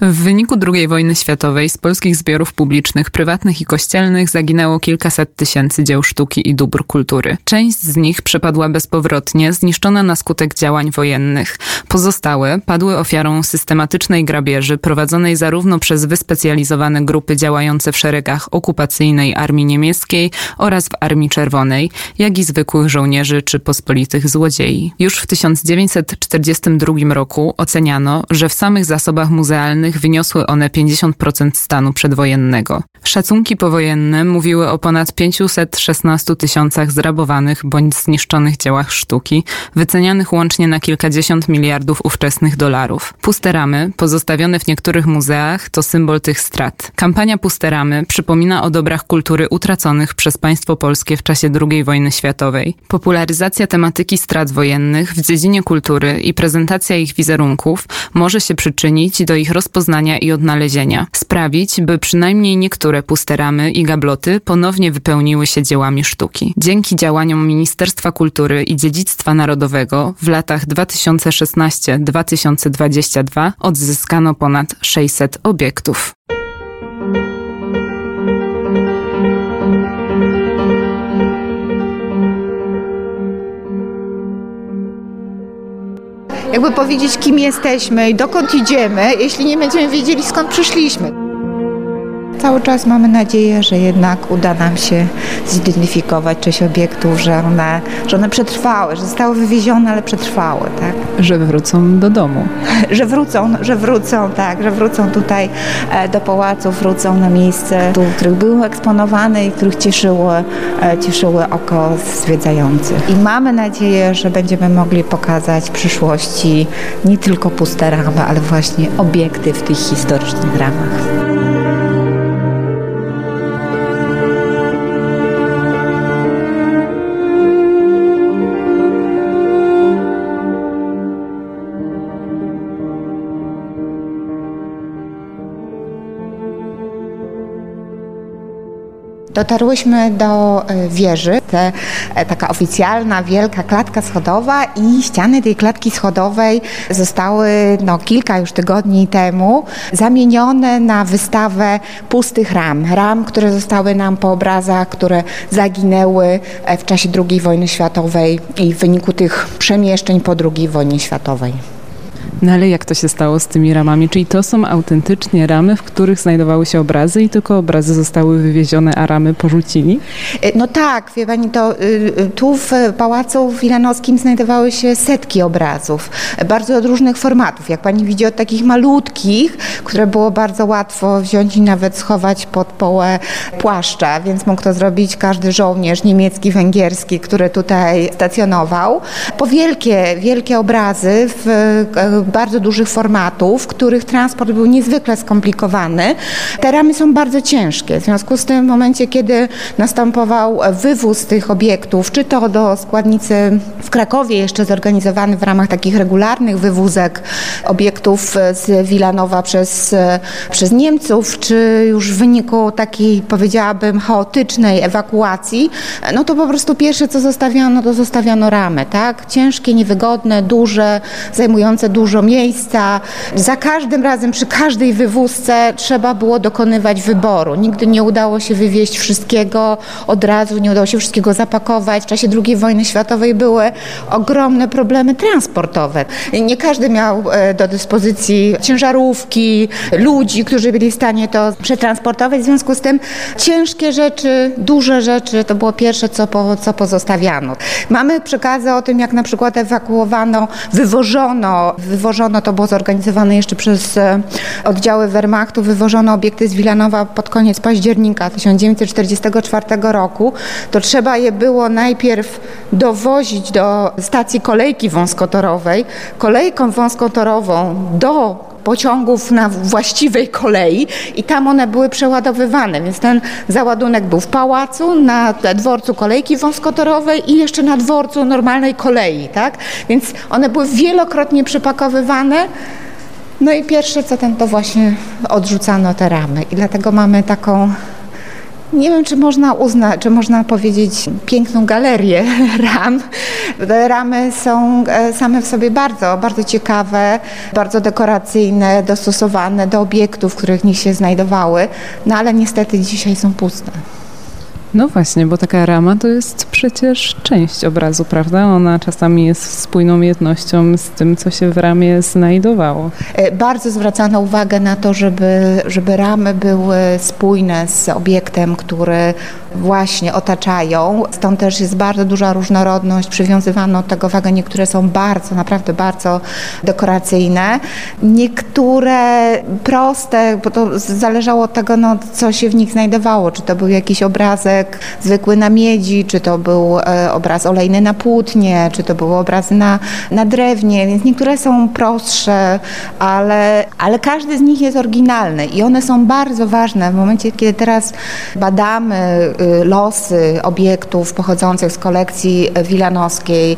W wyniku II wojny światowej z polskich zbiorów publicznych, prywatnych i kościelnych zaginęło kilkaset tysięcy dzieł sztuki i dóbr kultury. Część z nich przepadła bezpowrotnie, zniszczona na skutek działań wojennych. Pozostałe padły ofiarą systematycznej grabieży prowadzonej zarówno przez wyspecjalizowane grupy działające w szeregach okupacyjnej Armii Niemieckiej oraz w Armii Czerwonej, jak i zwykłych żołnierzy czy pospolitych złodziei. Już w 1942 roku oceniano, że w samych zasobach muzealnych wyniosły one 50% stanu przedwojennego. Szacunki powojenne mówiły o ponad 516 tysiącach zrabowanych bądź zniszczonych dziełach sztuki, wycenianych łącznie na kilkadziesiąt miliardów ówczesnych dolarów. Puste ramy, pozostawione w niektórych muzeach, to symbol tych strat. Kampania Puste ramy przypomina o dobrach kultury utraconych przez państwo polskie w czasie II wojny światowej. Popularyzacja tematyki strat wojennych w dziedzinie kultury i prezentacja ich wizerunków może się przyczynić do ich rozpoznania i odnalezienia, sprawić, by przynajmniej niektóre puste ramy i gabloty ponownie wypełniły się dziełami sztuki. Dzięki działaniom Ministerstwa Kultury i Dziedzictwa Narodowego w latach 2016-2022 odzyskano ponad 600 obiektów. jakby powiedzieć, kim jesteśmy i dokąd idziemy, jeśli nie będziemy wiedzieli, skąd przyszliśmy. Cały czas mamy nadzieję, że jednak uda nam się zidentyfikować część obiektów, że one, że one przetrwały, że zostały wywiezione, ale przetrwały, tak? Że wrócą do domu. że wrócą, że wrócą, tak, że wrócą tutaj e, do pałacu, wrócą na miejsce, w których były eksponowane i których cieszyło, e, cieszyły oko zwiedzających. I mamy nadzieję, że będziemy mogli pokazać w przyszłości nie tylko puste ramy, ale właśnie obiekty w tych historycznych ramach. Dotarłyśmy do e, wieży, te, e, taka oficjalna, wielka klatka schodowa i ściany tej klatki schodowej zostały no, kilka już tygodni temu zamienione na wystawę pustych ram. Ram, które zostały nam po obrazach, które zaginęły e, w czasie II wojny światowej i w wyniku tych przemieszczeń po II wojnie światowej. No ale jak to się stało z tymi ramami? Czyli to są autentycznie ramy, w których znajdowały się obrazy i tylko obrazy zostały wywiezione, a ramy porzucili? E, no tak, wie pani, to y, y, tu w Pałacu Wilanowskim znajdowały się setki obrazów, bardzo od różnych formatów. Jak pani widzi, od takich malutkich, które było bardzo łatwo wziąć i nawet schować pod połę płaszcza, więc mógł to zrobić każdy żołnierz niemiecki, węgierski, który tutaj stacjonował. Po wielkie, wielkie obrazy w bardzo dużych formatów, których transport był niezwykle skomplikowany. Te ramy są bardzo ciężkie. W związku z tym w momencie, kiedy następował wywóz tych obiektów, czy to do składnicy w Krakowie, jeszcze zorganizowany w ramach takich regularnych wywózek obiektów z Wilanowa przez, przez Niemców, czy już w wyniku takiej, powiedziałabym, chaotycznej ewakuacji, no to po prostu pierwsze, co zostawiano, to zostawiano ramy, tak? Ciężkie, niewygodne, duże, zajmujące dużo miejsca. Za każdym razem, przy każdej wywózce trzeba było dokonywać wyboru. Nigdy nie udało się wywieźć wszystkiego od razu, nie udało się wszystkiego zapakować. W czasie II wojny światowej były ogromne problemy transportowe. Nie każdy miał e, do dyspozycji ciężarówki, ludzi, którzy byli w stanie to przetransportować. W związku z tym ciężkie rzeczy, duże rzeczy to było pierwsze, co, po, co pozostawiano. Mamy przekazy o tym, jak na przykład ewakuowano, wywożono, wywożono wywożono, to było zorganizowane jeszcze przez e, oddziały Wehrmachtu, wywożono obiekty z Wilanowa pod koniec października 1944 roku, to trzeba je było najpierw dowozić do stacji kolejki wąskotorowej, kolejką wąskotorową do pociągów na właściwej kolei i tam one były przeładowywane, więc ten załadunek był w pałacu, na dworcu kolejki wąskotorowej i jeszcze na dworcu normalnej kolei, tak? Więc one były wielokrotnie przepakowywane. No i pierwsze co ten to właśnie odrzucano te ramy i dlatego mamy taką nie wiem, czy można uznać, czy można powiedzieć piękną galerię ram. Ramy są e, same w sobie bardzo, bardzo ciekawe, bardzo dekoracyjne, dostosowane do obiektów, w których nich się znajdowały, no ale niestety dzisiaj są puste. No właśnie, bo taka rama to jest przecież część obrazu, prawda? Ona czasami jest spójną jednością z tym, co się w ramie znajdowało. E, bardzo zwracano uwagę na to, żeby, żeby ramy były spójne z obiektem, który właśnie otaczają. Stąd też jest bardzo duża różnorodność, przywiązywano do tego wagę. Niektóre są bardzo, naprawdę bardzo dekoracyjne. Niektóre proste, bo to zależało od tego, no, co się w nich znajdowało. Czy to był jakiś obrazek zwykły na miedzi, czy to był e, obraz olejny na płótnie, czy to były obrazy na, na drewnie. Więc niektóre są prostsze, ale, ale każdy z nich jest oryginalny i one są bardzo ważne w momencie, kiedy teraz badamy Y, losy obiektów pochodzących z kolekcji wilanowskiej.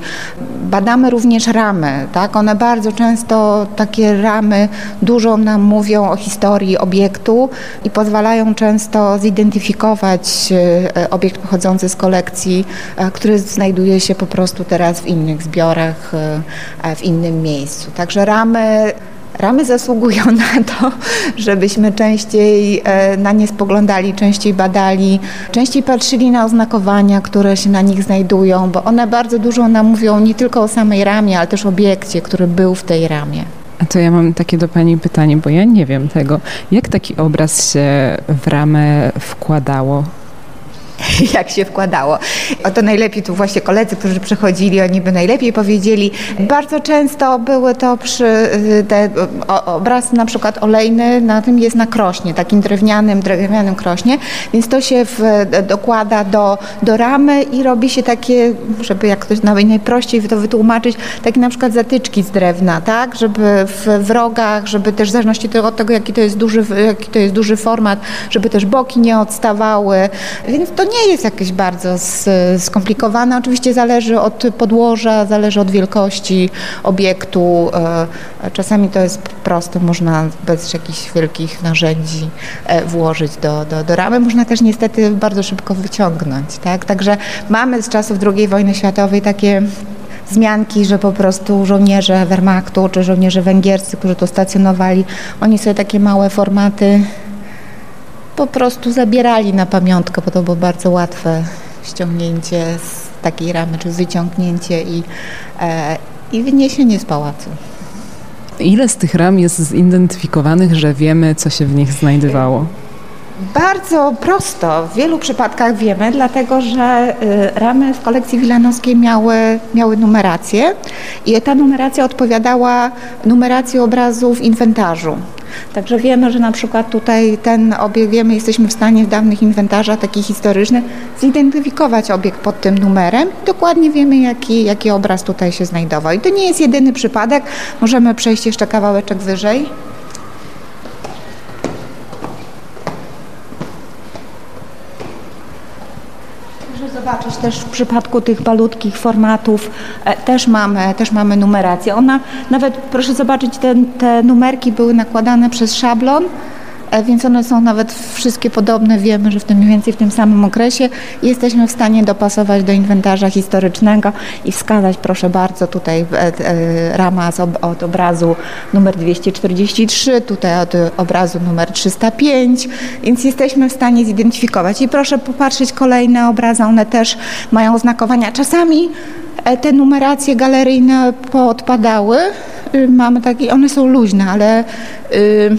Badamy również ramy. Tak? One bardzo często, takie ramy, dużo nam mówią o historii obiektu i pozwalają często zidentyfikować y, obiekt pochodzący z kolekcji, y, który znajduje się po prostu teraz w innych zbiorach, w innym miejscu. Także ramy Ramy zasługują na to, żebyśmy częściej e, na nie spoglądali, częściej badali, częściej patrzyli na oznakowania, które się na nich znajdują, bo one bardzo dużo nam mówią nie tylko o samej ramie, ale też obiekcie, który był w tej ramie. A to ja mam takie do Pani pytanie, bo ja nie wiem tego. Jak taki obraz się w ramę wkładało? jak się wkładało. O to najlepiej tu właśnie koledzy, którzy przychodzili, oni by najlepiej powiedzieli. Bardzo często były to przy y, te obrazy na przykład olejny, na tym jest na krośnie, takim drewnianym, drewnianym krośnie, więc to się w, dokłada do, do ramy i robi się takie, żeby jak ktoś nawet najprościej to wytłumaczyć, takie na przykład zatyczki z drewna, tak, żeby w, w rogach, żeby też w zależności od tego, jaki to jest duży, jaki to jest duży format, żeby też boki nie odstawały, więc to nie jest jakieś bardzo skomplikowane. Oczywiście zależy od podłoża, zależy od wielkości obiektu. E, czasami to jest proste, można bez jakichś wielkich narzędzi e, włożyć do, do, do ramy. Można też niestety bardzo szybko wyciągnąć. Tak? Także mamy z czasów II wojny światowej takie zmianki, że po prostu żołnierze Wehrmachtu czy żołnierze węgierscy, którzy tu stacjonowali, oni sobie takie małe formaty po prostu zabierali na pamiątkę, bo to było bardzo łatwe ściągnięcie z takiej ramy, czy wyciągnięcie i, e, i wyniesienie z pałacu. Ile z tych ram jest zidentyfikowanych, że wiemy, co się w nich znajdowało? Bardzo prosto. W wielu przypadkach wiemy, dlatego że y, ramy w kolekcji wilanowskiej miały, miały numerację i ta numeracja odpowiadała numeracji obrazu w inwentarzu. Także wiemy, że na przykład tutaj ten obiekt, wiemy, jesteśmy w stanie w dawnych inwentarzach takich historycznych zidentyfikować obiekt pod tym numerem. Dokładnie wiemy, jaki, jaki obraz tutaj się znajdował. I to nie jest jedyny przypadek. Możemy przejść jeszcze kawałeczek wyżej. Zobaczyć też w przypadku tych malutkich formatów e, też mamy, też mamy numerację. Ona nawet, proszę zobaczyć, te, te numerki były nakładane przez szablon więc one są nawet wszystkie podobne. Wiemy, że w tym mniej więcej w tym samym okresie jesteśmy w stanie dopasować do inwentarza historycznego i wskazać, proszę bardzo, tutaj e, e, rama od obrazu numer 243, tutaj od obrazu numer 305, więc jesteśmy w stanie zidentyfikować. I proszę popatrzeć kolejne obrazy, one też mają oznakowania. Czasami te numeracje galeryjne poodpadały. Y, mamy takie, one są luźne, ale yy,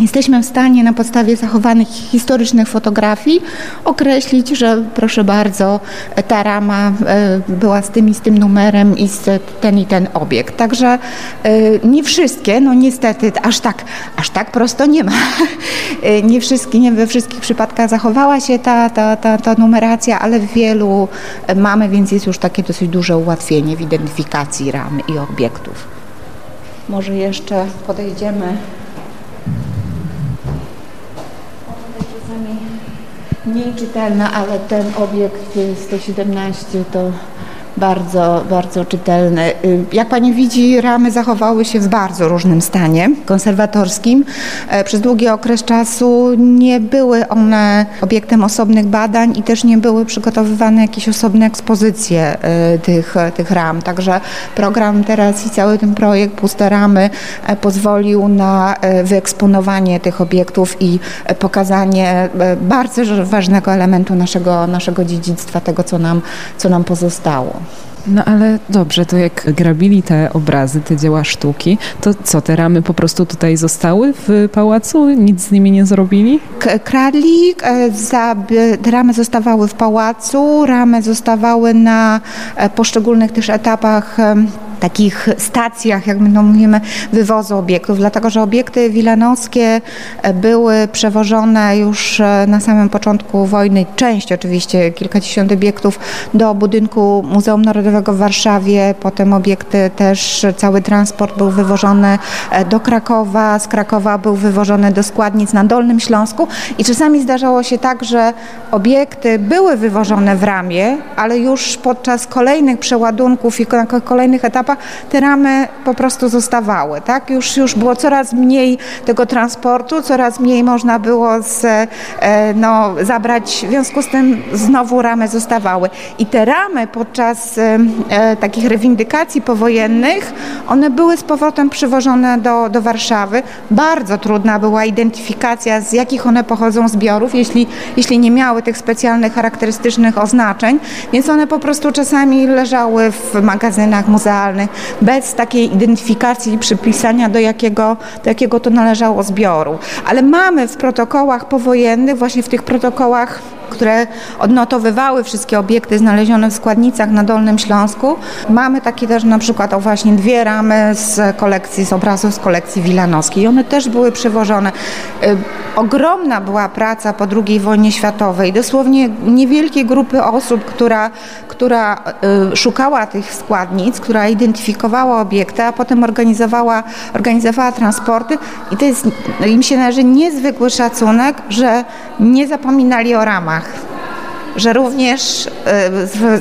Jesteśmy w stanie na podstawie zachowanych historycznych fotografii określić, że proszę bardzo, ta rama e, była z tym i z tym numerem i z ten i ten obiekt. Także e, nie wszystkie, no niestety aż tak, aż tak prosto nie ma. E, nie, wszystkie, nie we wszystkich przypadkach zachowała się ta, ta, ta, ta numeracja, ale w wielu mamy, więc jest już takie dosyć duże ułatwienie w identyfikacji ram i obiektów. Może jeszcze podejdziemy mniej czytelna, ale ten obiekt 117 to bardzo, bardzo czytelny. Y, jak Pani widzi, ramy zachowały się w bardzo różnym stanie konserwatorskim. E, przez długi okres czasu nie były one obiektem osobnych badań i też nie były przygotowywane jakieś osobne ekspozycje e, tych, tych ram. Także program teraz i cały ten projekt Puste Ramy e, pozwolił na wyeksponowanie tych obiektów i pokazanie bardzo ważnego elementu naszego, naszego dziedzictwa, tego co nam, co nam pozostało. No ale dobrze, to jak grabili te obrazy, te dzieła sztuki, to co, te ramy po prostu tutaj zostały w pałacu? Nic z nimi nie zrobili? Kradli, e, ramy zostawały w pałacu, ramy zostawały na e, poszczególnych też etapach takich stacjach, jak my to mówimy, wywozu obiektów, dlatego że obiekty wilanowskie e, były przewożone już e, na samym początku wojny, część oczywiście, kilkadziesiąt obiektów do budynku Muzeum Narodowego w Warszawie, potem obiekty też, cały transport był wywożony e, do Krakowa, z Krakowa był wywożony do składnic na Dolnym Śląsku i czasami zdarzało się tak, że obiekty były wywożone w ramie, ale już podczas kolejnych przeładunków i kolejnych etapach te ramy po prostu zostawały. Tak? Już, już było coraz mniej tego transportu, coraz mniej można było z, e, no, zabrać, w związku z tym znowu ramy zostawały. I te ramy podczas e, e, takich rewindykacji powojennych, one były z powrotem przywożone do, do Warszawy. Bardzo trudna była identyfikacja, z jakich one pochodzą zbiorów, jeśli, jeśli nie miały tych specjalnych, charakterystycznych oznaczeń, więc one po prostu czasami leżały w magazynach muzealnych, bez takiej identyfikacji i przypisania do jakiego, do jakiego to należało zbioru. Ale mamy w protokołach powojennych, właśnie w tych protokołach które odnotowywały wszystkie obiekty znalezione w składnicach na Dolnym Śląsku. Mamy takie też na przykład o właśnie dwie ramy z kolekcji, z obrazów z kolekcji wilanowskiej. One też były przewożone. Y, ogromna była praca po II wojnie światowej. Dosłownie niewielkie grupy osób, która, która y, szukała tych składnic, która identyfikowała obiekty, a potem organizowała, organizowała transporty. I to jest, im się należy niezwykły szacunek, że nie zapominali o ramach że również e,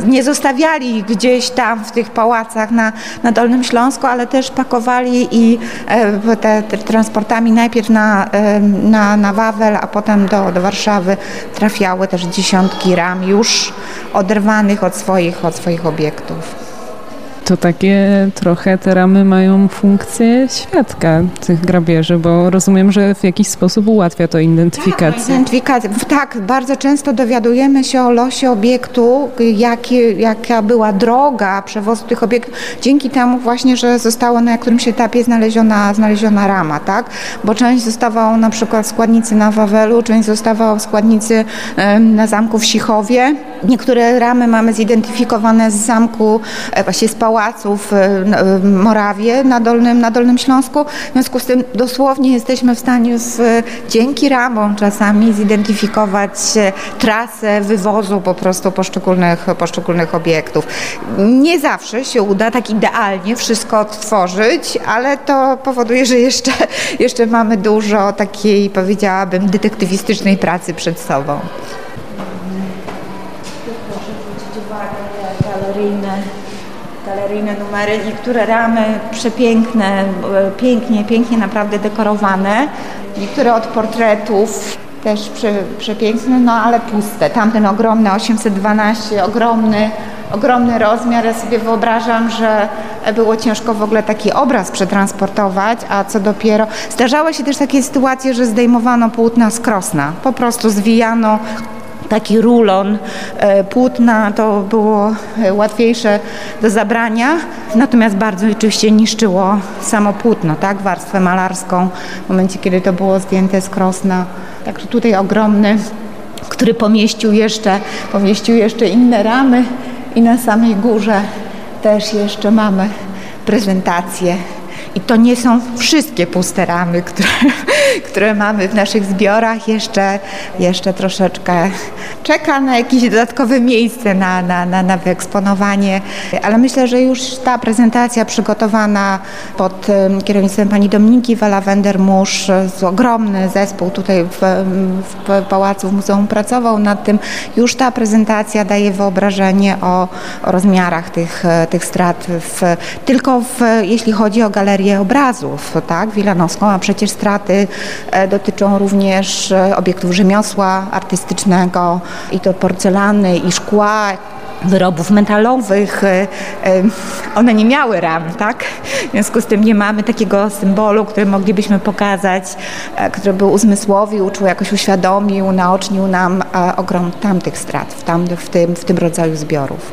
nie zostawiali gdzieś tam w tych pałacach na, na Dolnym Śląsku, ale też pakowali i e, te, te transportami najpierw na, e, na, na Wawel, a potem do, do Warszawy trafiały też dziesiątki ram już oderwanych od swoich, od swoich obiektów to takie trochę te ramy mają funkcję świadka tych grabieży, bo rozumiem, że w jakiś sposób ułatwia to identyfikację. Tak, identyfikację. Tak, bardzo często dowiadujemy się o losie obiektu, jakie, jaka była droga przewozu tych obiektów, dzięki temu właśnie, że została na którymś etapie znaleziona, znaleziona rama, tak? Bo część zostawała na przykład w składnicy na Wawelu, część zostawała w składnicy na zamku w Sichowie. Niektóre ramy mamy zidentyfikowane z zamku, e, właśnie z pałacu pałaców e, w Morawie na Dolnym, na Dolnym Śląsku. W związku z tym dosłownie jesteśmy w stanie z, dzięki ramom czasami zidentyfikować trasę wywozu po prostu poszczególnych, poszczególnych obiektów. Nie zawsze się uda tak idealnie wszystko odtworzyć, ale to powoduje, że jeszcze, jeszcze mamy dużo takiej, powiedziałabym, detektywistycznej pracy przed sobą. Proszę zwrócić uwagę, galeryjne galeryjne numery, niektóre ramy przepiękne, e, pięknie, pięknie naprawdę dekorowane, niektóre od portretów też prze, przepiękne, no ale puste. Tamten ogromny 812, ogromny, ogromny rozmiar. Ja sobie wyobrażam, że było ciężko w ogóle taki obraz przetransportować, a co dopiero. Zdarzały się też takie sytuacje, że zdejmowano płótna z krosna. Po prostu zwijano taki rulon e, płótna, to było e, łatwiejsze do zabrania, natomiast bardzo oczywiście niszczyło samo płótno, tak, warstwę malarską w momencie, kiedy to było zdjęte z krosna. Także tutaj ogromny, który pomieścił jeszcze, pomieścił jeszcze inne ramy i na samej górze też jeszcze mamy prezentację. I to nie są wszystkie puste ramy, które, które mamy w naszych zbiorach, jeszcze, jeszcze troszeczkę czeka na jakieś dodatkowe miejsce na, na, na, na wyeksponowanie, ale myślę, że już ta prezentacja przygotowana pod kierownictwem pani Dominiki Wala-Wender-Musz, ogromny zespół tutaj w, w Pałacu w Muzeum pracował nad tym, już ta prezentacja daje wyobrażenie o, o rozmiarach tych, tych strat w, tylko w, jeśli chodzi o galerię obrazów, tak, wilanowską, a przecież straty e, dotyczą również e, obiektów rzemiosła artystycznego i to porcelany i szkła, wyrobów metalowych. E, one nie miały ram, tak? W związku z tym nie mamy takiego symbolu, który moglibyśmy pokazać, który by uzmysłowił, czy jakoś uświadomił, naocznił nam ogrom tamtych strat w, tam, w, tym, w tym rodzaju zbiorów.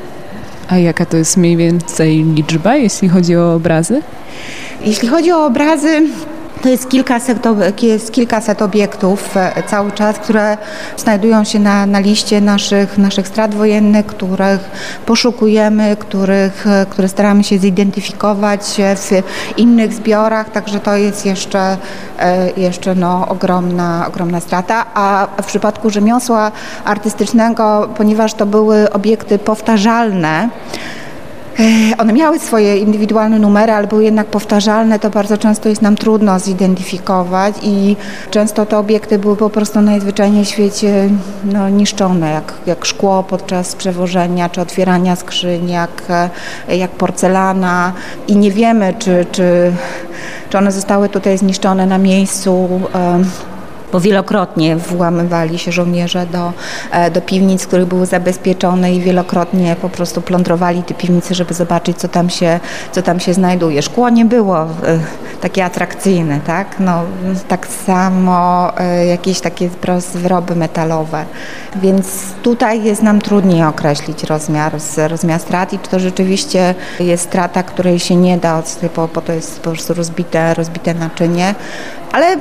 A jaka to jest mniej więcej liczba, jeśli chodzi o obrazy? Jeśli chodzi o obrazy, to jest kilkaset, jest kilkaset obiektów e, cały czas, które znajdują się na, na liście naszych, naszych strat wojennych, których poszukujemy, których, e, które staramy się zidentyfikować w innych zbiorach, także to jest jeszcze, e, jeszcze no, ogromna, ogromna strata. A w przypadku rzemiosła artystycznego, ponieważ to były obiekty powtarzalne, one miały swoje indywidualne numery, ale były jednak powtarzalne, to bardzo często jest nam trudno zidentyfikować i często te obiekty były po prostu najzwyczajniej w świecie no, niszczone, jak, jak szkło podczas przewożenia czy otwierania skrzyń, jak, jak porcelana. I nie wiemy, czy, czy, czy one zostały tutaj zniszczone na miejscu bo wielokrotnie włamywali się żołnierze do, e, do piwnic, które były zabezpieczone i wielokrotnie po prostu plądrowali te piwnice, żeby zobaczyć, co tam się, co tam się znajduje. Szkło nie było e, takie atrakcyjne, tak? No, tak samo e, jakieś takie wyroby metalowe. Więc tutaj jest nam trudniej określić rozmiar, rozmiar strat i czy to rzeczywiście jest strata, której się nie da, bo, to jest po prostu rozbite, rozbite naczynie. Ale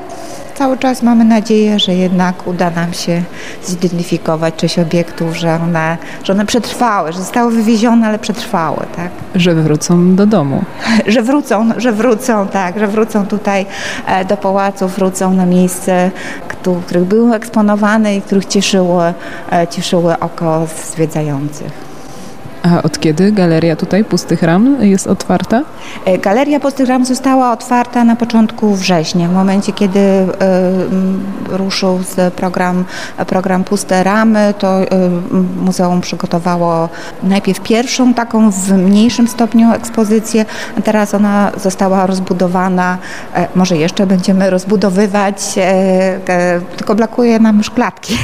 cały czas mamy nadzieję, że jednak uda nam się zidentyfikować część obiektów, że one, że one przetrwały, że zostały wywiezione, ale przetrwały, tak? Że wrócą do domu. że wrócą, że wrócą, tak, że wrócą tutaj e, do pałacu, wrócą na miejsce, których były eksponowane i których cieszyły, e, cieszyły oko zwiedzających. A od kiedy galeria tutaj Pustych Ram jest otwarta? E, galeria Pustych Ram została otwarta na początku września, w momencie kiedy y, ruszył program, program Puste Ramy, to y, muzeum przygotowało najpierw pierwszą taką w mniejszym stopniu ekspozycję, teraz ona została rozbudowana, e, może jeszcze będziemy rozbudowywać, e, tylko brakuje nam już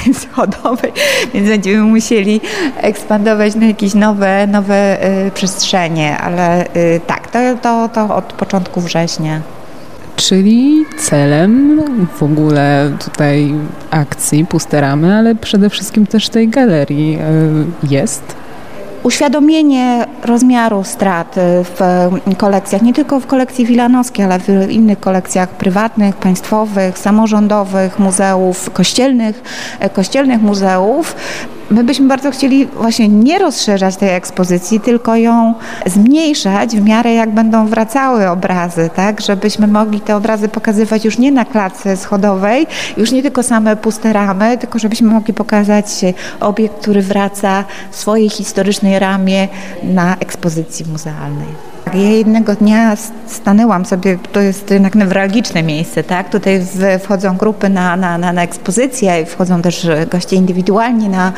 schodowej, więc będziemy musieli ekspandować na jakieś nowe nowe, y, przestrzenie, ale y, tak, to, to, to od początku września. Czyli celem w ogóle tutaj akcji Puste Ramy, ale przede wszystkim też tej galerii y, jest uświadomienie rozmiaru strat w kolekcjach, nie tylko w kolekcji wilanowskiej, ale w innych kolekcjach prywatnych, państwowych, samorządowych, muzeów, kościelnych, kościelnych muzeów, My byśmy bardzo chcieli właśnie nie rozszerzać tej ekspozycji, tylko ją zmniejszać w miarę jak będą wracały obrazy, tak? Żebyśmy mogli te obrazy pokazywać już nie na klatce schodowej, już nie tylko same puste ramy, tylko żebyśmy mogli pokazać obiekt, który wraca w swojej historycznej ramie na ekspozycji muzealnej. Ja jednego dnia stanęłam sobie, to jest jednak newralgiczne miejsce, tak? Tutaj wchodzą grupy na, na, na, na ekspozycję, wchodzą też goście indywidualnie na,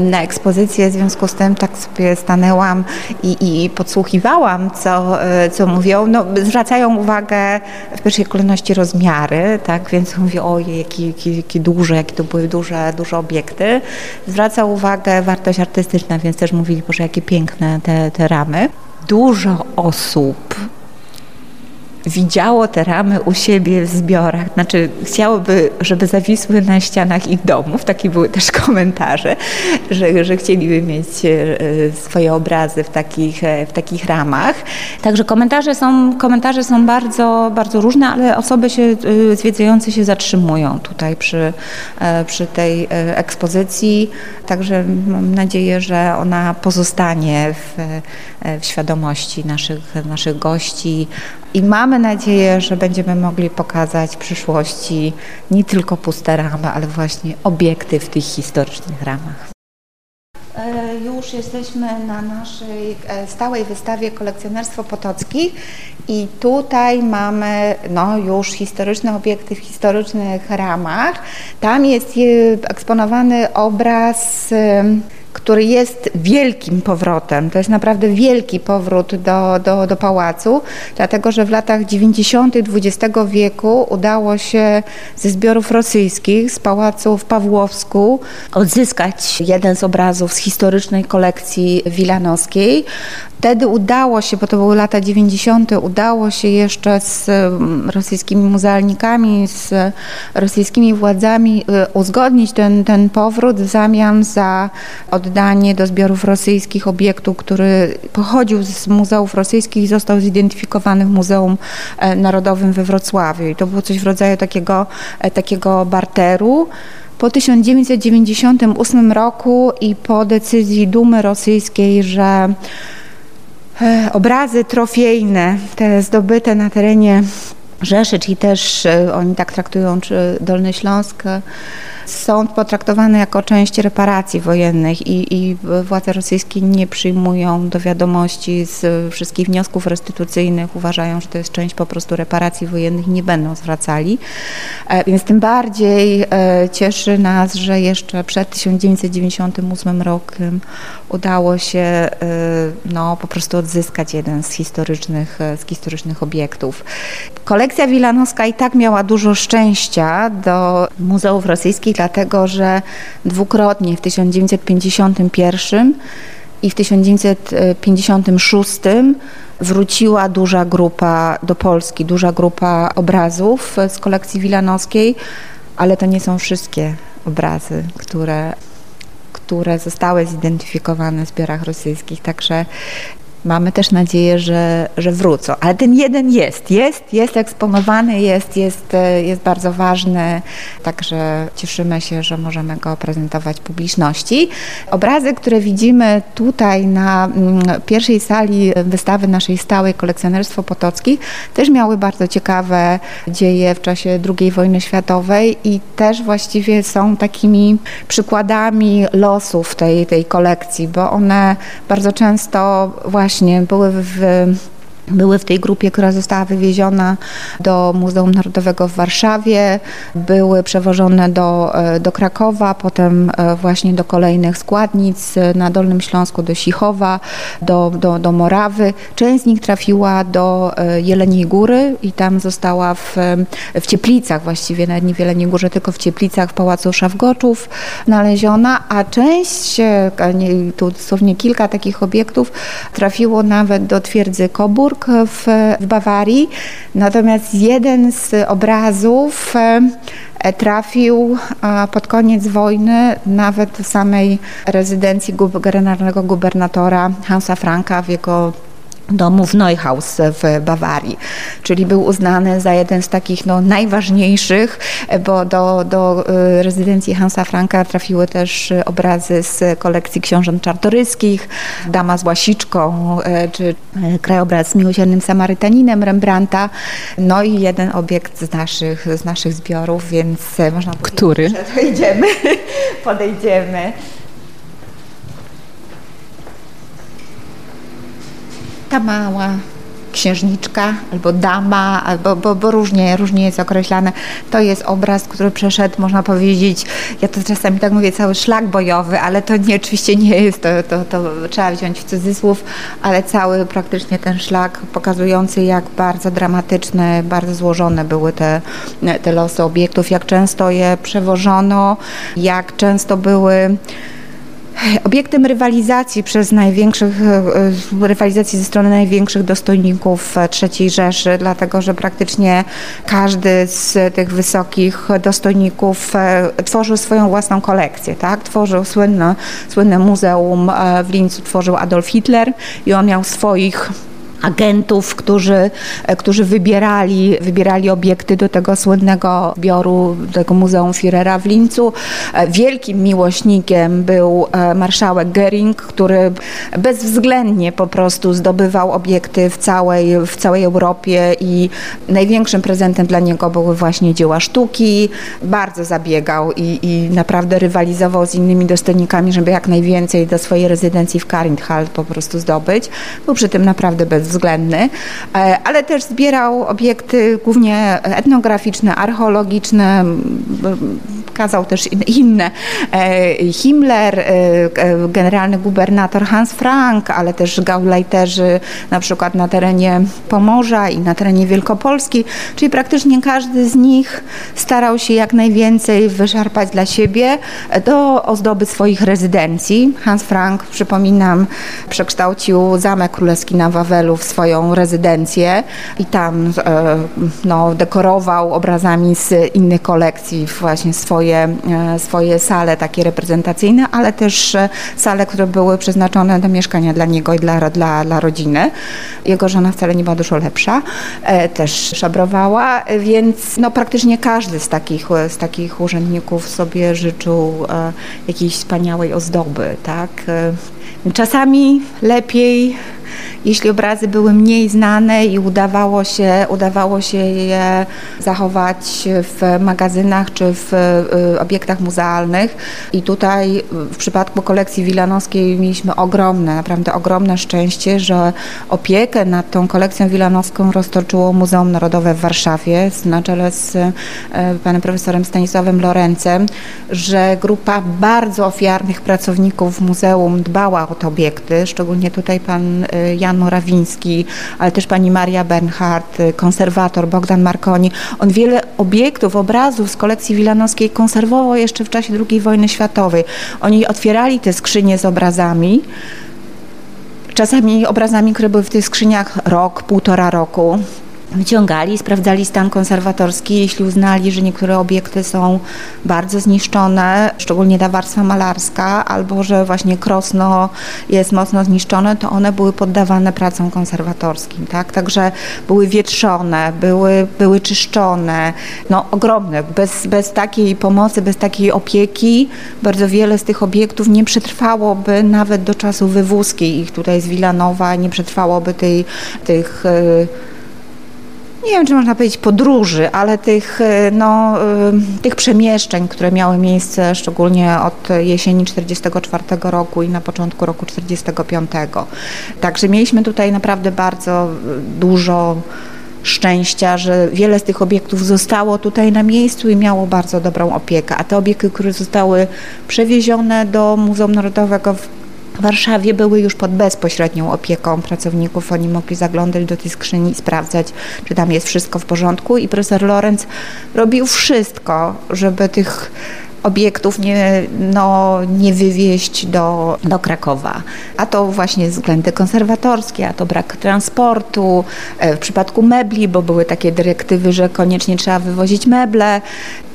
na ekspozycję, w związku z tym tak sobie stanęłam i, i podsłuchiwałam, co, co mówią. No, zwracają uwagę w pierwszej kolejności rozmiary, tak? Więc mówię, ojej, jakie, jakie, jakie duże, jakie to były duże, duże obiekty. Zwraca uwagę wartość artystyczna, więc też mówili, że jakie piękne te, te ramy dużo osób widziało te ramy u siebie w zbiorach, znaczy chciałoby, żeby zawisły na ścianach ich domów, takie były też komentarze, że, że chcieliby mieć e, swoje obrazy w takich, e, w takich ramach. Także komentarze są, komentarze są bardzo, bardzo różne, ale osoby się, e, zwiedzające się zatrzymują tutaj przy, przy tej ekspozycji, także mam nadzieję, że ona pozostanie w, w świadomości naszych, naszych gości. I mamy mamy nadzieję, że będziemy mogli pokazać w przyszłości nie tylko puste ramy, ale właśnie obiekty w tych historycznych ramach. E, już jesteśmy na naszej e, stałej wystawie Kolekcjonerstwo Potocki i tutaj mamy no, już historyczne obiekty w historycznych ramach. Tam jest eksponowany obraz który jest wielkim powrotem. To jest naprawdę wielki powrót do, do, do pałacu, dlatego że w latach 90. XX wieku udało się ze zbiorów rosyjskich z pałacu w Pawłowsku odzyskać jeden z obrazów z historycznej kolekcji wilanowskiej. Wtedy udało się, bo to były lata 90., udało się jeszcze z mm, rosyjskimi muzealnikami, z rosyjskimi władzami y, uzgodnić ten, ten powrót w zamian za oddanie do zbiorów rosyjskich obiektu, który pochodził z muzeów rosyjskich i został zidentyfikowany w Muzeum e, Narodowym we Wrocławiu. I to było coś w rodzaju takiego, e, takiego barteru. Po 1998 roku i po decyzji Dumy rosyjskiej, że obrazy trofiejne, te zdobyte na terenie Rzeszy, czyli też e, oni tak traktują czy Dolny Śląsk, są potraktowane jako część reparacji wojennych i, i władze rosyjskie nie przyjmują do wiadomości z wszystkich wniosków restytucyjnych, uważają, że to jest część po prostu reparacji wojennych i nie będą zwracali. E, więc tym bardziej e, cieszy nas, że jeszcze przed 1998 rokiem udało się e, no, po prostu odzyskać jeden z historycznych, z historycznych obiektów. Kolekcja wilanowska i tak miała dużo szczęścia do muzeów rosyjskich, dlatego że dwukrotnie w 1951 i w 1956 wróciła duża grupa do Polski, duża grupa obrazów z kolekcji wilanowskiej, ale to nie są wszystkie obrazy, które, które zostały zidentyfikowane w zbiorach rosyjskich. Także mamy też nadzieję, że, że wrócą. Ale ten jeden jest, jest, jest eksponowany, jest, jest, e, jest bardzo ważny, także cieszymy się, że możemy go prezentować publiczności. Obrazy, które widzimy tutaj na mm, pierwszej sali wystawy naszej stałej kolekcjonerstwo Potocki, też miały bardzo ciekawe dzieje w czasie II wojny światowej i też właściwie są takimi przykładami losów tej, tej kolekcji, bo one bardzo często właśnie właśnie były w były w tej grupie, która została wywieziona do Muzeum Narodowego w Warszawie, były przewożone do, e, do Krakowa, potem e, właśnie do kolejnych składnic na Dolnym Śląsku, do Sichowa, do, do, do Morawy. Część z nich trafiła do e, Jeleniej Góry i tam została w, w Cieplicach właściwie, nawet nie w Jeleniej Górze, tylko w Cieplicach w Pałacu Szawgoczów znaleziona, a część, tu dosłownie kilka takich obiektów trafiło nawet do twierdzy W, w Bawarii. Natomiast jeden z obrazów e, trafił pod koniec wojny nawet do samej rezydencji generalnego gubernatora Hansa Franka w jego domu w Neuhaus w Bawarii, czyli był uznany za jeden z takich no, najważniejszych, bo do, do y, rezydencji Hansa Franka trafiły też obrazy z kolekcji książąt czartoryskich, Dama z łasiczką, y, czy y, krajobraz z miłosiernym Samarytaninem Rembrandta, no i jeden obiekt z naszych, z naszych zbiorów, więc można powiedzieć, Który? że podejdziemy, podejdziemy. Ta mała księżniczka albo dama, albo, bo, bo różnie, różnie jest określane. To jest obraz, który przeszedł, można powiedzieć, ja to czasami tak mówię, cały szlak bojowy, ale to nie, oczywiście nie jest, to, to, to trzeba wziąć w cudzysłów, ale cały praktycznie ten szlak pokazujący, jak bardzo dramatyczne, bardzo złożone były te, te losy obiektów, jak często je przewożono, jak często były Obiektem rywalizacji przez największych, e, e, rywalizacji ze strony największych dostojników III Rzeszy, dlatego że praktycznie każdy z tych wysokich dostojników e, tworzył swoją własną kolekcję, tak? Tworzył słynne, słynne muzeum w Lincu, tworzył Adolf Hitler i on miał swoich agentów, którzy, którzy wybierali, wybierali obiekty do tego słynnego zbioru, tego Muzeum Führera w Lincu. Wielkim miłośnikiem był marszałek Goering, który bezwzględnie po prostu zdobywał obiekty w całej, w całej Europie i największym prezentem dla niego były właśnie dzieła sztuki. Bardzo zabiegał i, i naprawdę rywalizował z innymi dostojnikami, żeby jak najwięcej do swojej rezydencji w Karinthal po prostu zdobyć. Był przy tym naprawdę bezwzględny, e, ale też zbierał obiekty głównie etnograficzne, archeologiczne, kazał też inne. E, Himmler, e, generalny gubernator Hans Frank, ale też gauleiterzy na przykład na terenie Pomorza i na terenie Wielkopolski, czyli praktycznie każdy z nich starał się jak najwięcej wyszarpać dla siebie do ozdoby swoich rezydencji. Hans Frank, przypominam, przekształcił Zamek Królewski na Wawelu w swoją rezydencję i tam e, no, dekorował obrazami z innych kolekcji właśnie swoje, e, swoje sale takie reprezentacyjne, ale też e, sale, które były przeznaczone do mieszkania dla niego i dla, dla, dla rodziny. Jego żona wcale nie była dużo lepsza, też szabrowała, więc no, praktycznie każdy z takich, z takich urzędników sobie życzył jakiejś wspaniałej ozdoby. Tak? Czasami lepiej jeśli obrazy były mniej znane i udawało się, udawało się je zachować w magazynach czy w y, obiektach muzealnych. I tutaj w przypadku kolekcji wilanowskiej mieliśmy ogromne, naprawdę ogromne szczęście, że opiekę nad tą kolekcją wilanowską roztoczyło Muzeum Narodowe w Warszawie na czele z y, panem profesorem Stanisławem Lorencem, że grupa bardzo ofiarnych pracowników muzeum dbała o te obiekty, szczególnie tutaj pan y, Jan Morawiński, ale też pani Maria Bernhardt, konserwator Bogdan Marconi. On wiele obiektów, obrazów z kolekcji wilanowskiej konserwował jeszcze w czasie II wojny światowej. Oni otwierali te skrzynie z obrazami, czasami obrazami, które były w tych skrzyniach rok, półtora roku wyciągali, sprawdzali stan konserwatorski. Jeśli uznali, że niektóre obiekty są bardzo zniszczone, szczególnie ta warstwa malarska, albo że właśnie krosno jest mocno zniszczone, to one były poddawane pracom konserwatorskim. Tak? Także były wietrzone, były, były czyszczone. No ogromne. Bez, bez takiej pomocy, bez takiej opieki bardzo wiele z tych obiektów nie przetrwałoby nawet do czasu wywózki ich tutaj z Wilanowa, nie przetrwałoby tej, tych yy, nie wiem, czy można powiedzieć podróży, ale tych, e, no, e, tych przemieszczeń, które miały miejsce szczególnie od jesieni 1944 roku i na początku roku 1945. Także mieliśmy tutaj naprawdę bardzo dużo szczęścia, że wiele z tych obiektów zostało tutaj na miejscu i miało bardzo dobrą opiekę, a te obiekty, które zostały przewiezione do Muzeum Narodowego w w Warszawie były już pod bezpośrednią opieką pracowników. Oni mogli zaglądać do tej skrzyni i sprawdzać, czy tam jest wszystko w porządku. I profesor Lorenz robił wszystko, żeby tych obiektów nie, no, nie wywieźć do, do Krakowa. A to właśnie względy konserwatorskie, a to brak transportu. E, w przypadku mebli, bo były takie dyrektywy, że koniecznie trzeba wywozić meble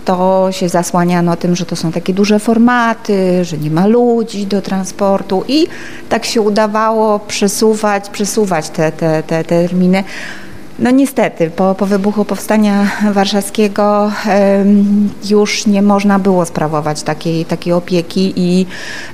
to się zasłaniano tym, że to są takie duże formaty, że nie ma ludzi do transportu i tak się udawało przesuwać, przesuwać te, te, te terminy. No niestety, po, po wybuchu Powstania Warszawskiego już nie można było sprawować takiej, takiej opieki i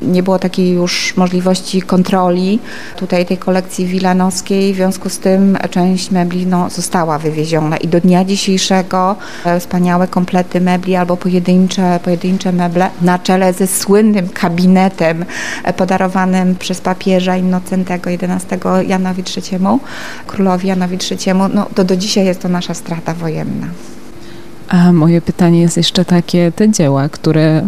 nie było takiej już możliwości kontroli tutaj tej kolekcji wilanowskiej. W związku z tym część mebli no, została wywieziona i do dnia dzisiejszego e, wspaniałe komplety mebli albo pojedyncze, pojedyncze meble na czele ze słynnym kabinetem e, podarowanym przez papieża Innocentego XI Janowi III, królowi Janowi III no, to do dzisiaj jest to nasza strata wojenna. A moje pytanie jest jeszcze takie, te dzieła, które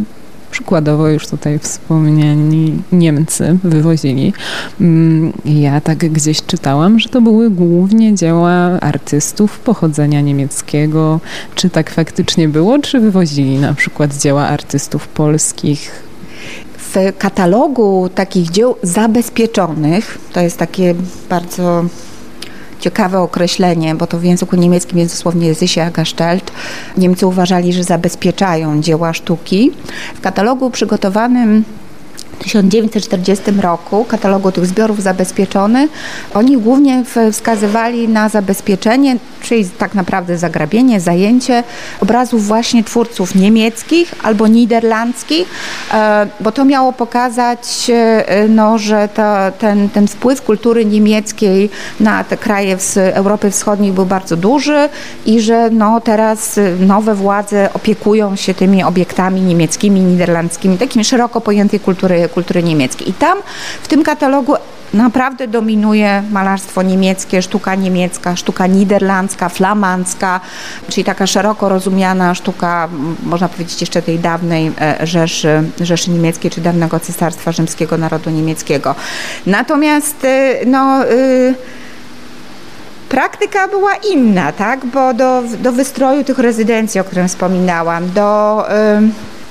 przykładowo już tutaj wspomniani Niemcy wywozili. Mm, ja tak gdzieś czytałam, że to były głównie dzieła artystów pochodzenia niemieckiego. Czy tak faktycznie było, czy wywozili na przykład dzieła artystów polskich? W katalogu takich dzieł zabezpieczonych, to jest takie bardzo ciekawe określenie, bo to w języku niemieckim jest dosłownie Sichergestellt. Niemcy uważali, że zabezpieczają dzieła sztuki. W katalogu przygotowanym 1940 roku katalogu tych zbiorów zabezpieczonych. Oni głównie wskazywali na zabezpieczenie, czyli tak naprawdę zagrabienie, zajęcie obrazów właśnie twórców niemieckich albo niderlandzkich, e, bo to miało pokazać, e, no, że to, ten, ten wpływ kultury niemieckiej na te kraje z Europy Wschodniej był bardzo duży i że no, teraz nowe władze opiekują się tymi obiektami niemieckimi, niderlandzkimi, takimi szeroko pojętej kultury kultury niemieckiej. I tam w tym katalogu naprawdę dominuje malarstwo niemieckie, sztuka niemiecka, sztuka niderlandzka, flamandzka, czyli taka szeroko rozumiana sztuka, można powiedzieć jeszcze tej dawnej e, Rzeszy, Rzeszy Niemieckiej, czy dawnego Cesarstwa Rzymskiego Narodu Niemieckiego. Natomiast e, no... Yy, praktyka była inna, tak? Bo do, do wystroju tych rezydencji, o którym wspominałam, do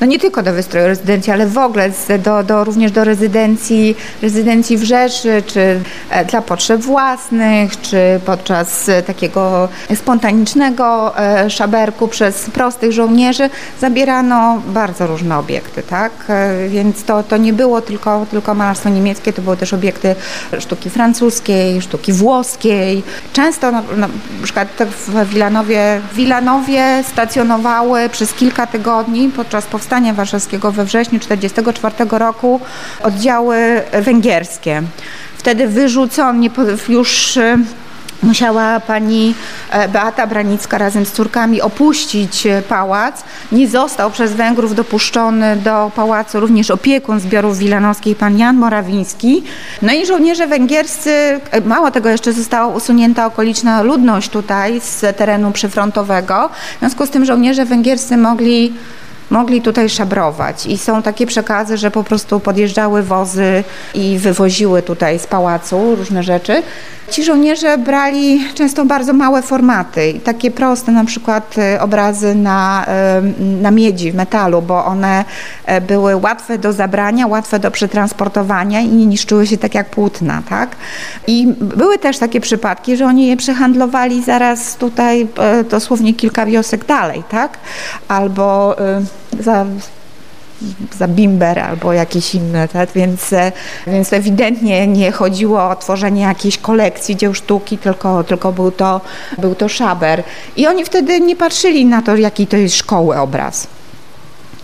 no nie tylko do wystroju rezydencji, ale w ogóle do, do, również do rezydencji, rezydencji w Rzeszy, czy e, dla potrzeb własnych, czy podczas takiego spontanicznego e, szaberku przez prostych żołnierzy zabierano bardzo różne obiekty, tak? E, więc to, to nie było tylko, tylko malarstwo niemieckie, to były też obiekty sztuki francuskiej, sztuki włoskiej. Często na, na przykład w Wilanowie, w Wilanowie stacjonowały przez kilka tygodni podczas powstania powstania warszawskiego we wrześniu 1944 roku oddziały węgierskie. Wtedy wyrzucono już e, Musiała pani e, Beata Branicka razem z córkami opuścić e, pałac. Nie został przez Węgrów dopuszczony do pałacu również opiekun zbiorów wilanowskich, pan Jan Morawiński. No i żołnierze węgierscy, mało tego jeszcze została usunięta okoliczna ludność tutaj z terenu przyfrontowego. W związku z tym żołnierze węgierscy mogli mogli tutaj szabrować i są takie przekazy, że po prostu podjeżdżały wozy i wywoziły tutaj z pałacu różne rzeczy. Ci żołnierze brali często bardzo małe formaty, takie proste na przykład e, obrazy na, e, na miedzi, metalu, bo one e, były łatwe do zabrania, łatwe do przetransportowania i nie niszczyły się tak jak płótna, tak? I były też takie przypadki, że oni je przehandlowali zaraz tutaj dosłownie kilka wiosek dalej, tak? Albo za za bimber albo jakiś inny, tak? więc, e, więc ewidentnie nie chodziło o tworzenie jakiejś kolekcji dzieł sztuki, tylko, tylko był, to, był to szaber. I oni wtedy nie patrzyli na to, jaki to jest szkoły obraz.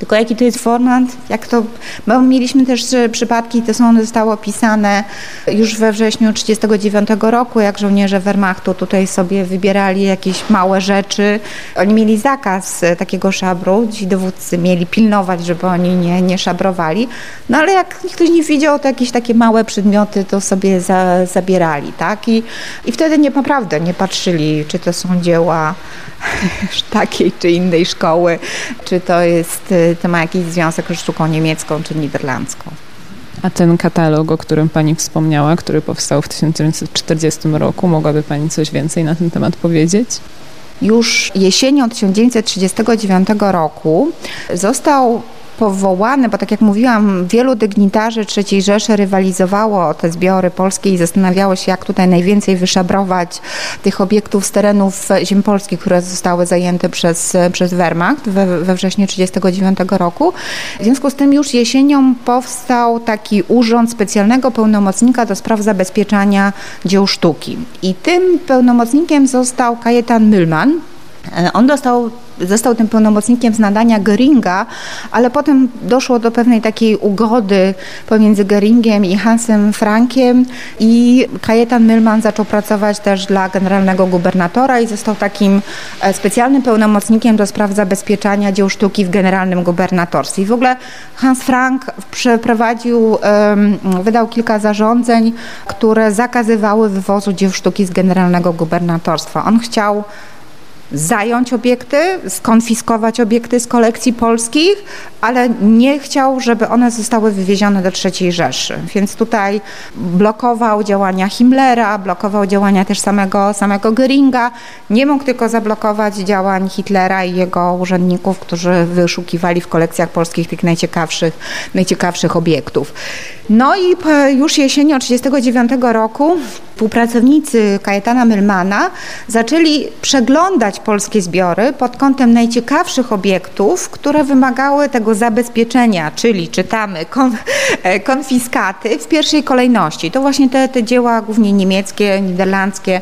Tylko jaki to jest format, jak to, bo mieliśmy też przypadki, to są one zostały opisane już we wrześniu 1939 roku, jak żołnierze Wehrmachtu tutaj sobie wybierali jakieś małe rzeczy. Oni mieli zakaz takiego szabru, ci dowódcy mieli pilnować, żeby oni nie, nie szabrowali, no ale jak ktoś nie widział, to jakieś takie małe przedmioty to sobie za, zabierali, tak? I, I wtedy nie naprawdę nie patrzyli, czy to są dzieła takiej czy innej szkoły, czy to jest, to ma jakiś związek z sztuką niemiecką czy niderlandzką. A ten katalog, o którym Pani wspomniała, który powstał w 1940 roku, mogłaby Pani coś więcej na ten temat powiedzieć? Już jesienią 1939 roku został powołane, bo tak jak mówiłam, wielu dygnitarzy III Rzeszy rywalizowało o te zbiory polskie i zastanawiało się, jak tutaj najwięcej wyszabrować tych obiektów z terenów ziem polskich, które zostały zajęte przez, przez Wehrmacht we, we wrześniu 1939 roku. W związku z tym już jesienią powstał taki urząd specjalnego pełnomocnika do spraw zabezpieczania dzieł sztuki. I tym pełnomocnikiem został Kajetan Müllmann. On dostał został tym pełnomocnikiem z nadania Göringa, ale potem doszło do pewnej takiej ugody pomiędzy Göringiem i Hansem Frankiem i Kajetan Milman zaczął pracować też dla generalnego gubernatora i został takim e, specjalnym pełnomocnikiem do spraw zabezpieczania dzieł sztuki w generalnym gubernatorstwie. I w ogóle Hans Frank przeprowadził, wydał kilka zarządzeń, które zakazywały wywozu dzieł sztuki z generalnego gubernatorstwa. On chciał zająć obiekty, skonfiskować obiekty z kolekcji polskich, ale nie chciał, żeby one zostały wywiezione do III Rzeszy. Więc tutaj blokował działania Himmlera, blokował działania też samego, samego Göringa. Nie mógł tylko zablokować działań Hitlera i jego urzędników, którzy wyszukiwali w kolekcjach polskich tych najciekawszych, najciekawszych obiektów. No i już jesienią 1939 roku współpracownicy Kajetana Mylmana zaczęli przeglądać polskie zbiory pod kątem najciekawszych obiektów, które wymagały tego zabezpieczenia, czyli czytamy e, konfiskaty w pierwszej kolejności. To właśnie te, te dzieła głównie niemieckie, niderlandzkie,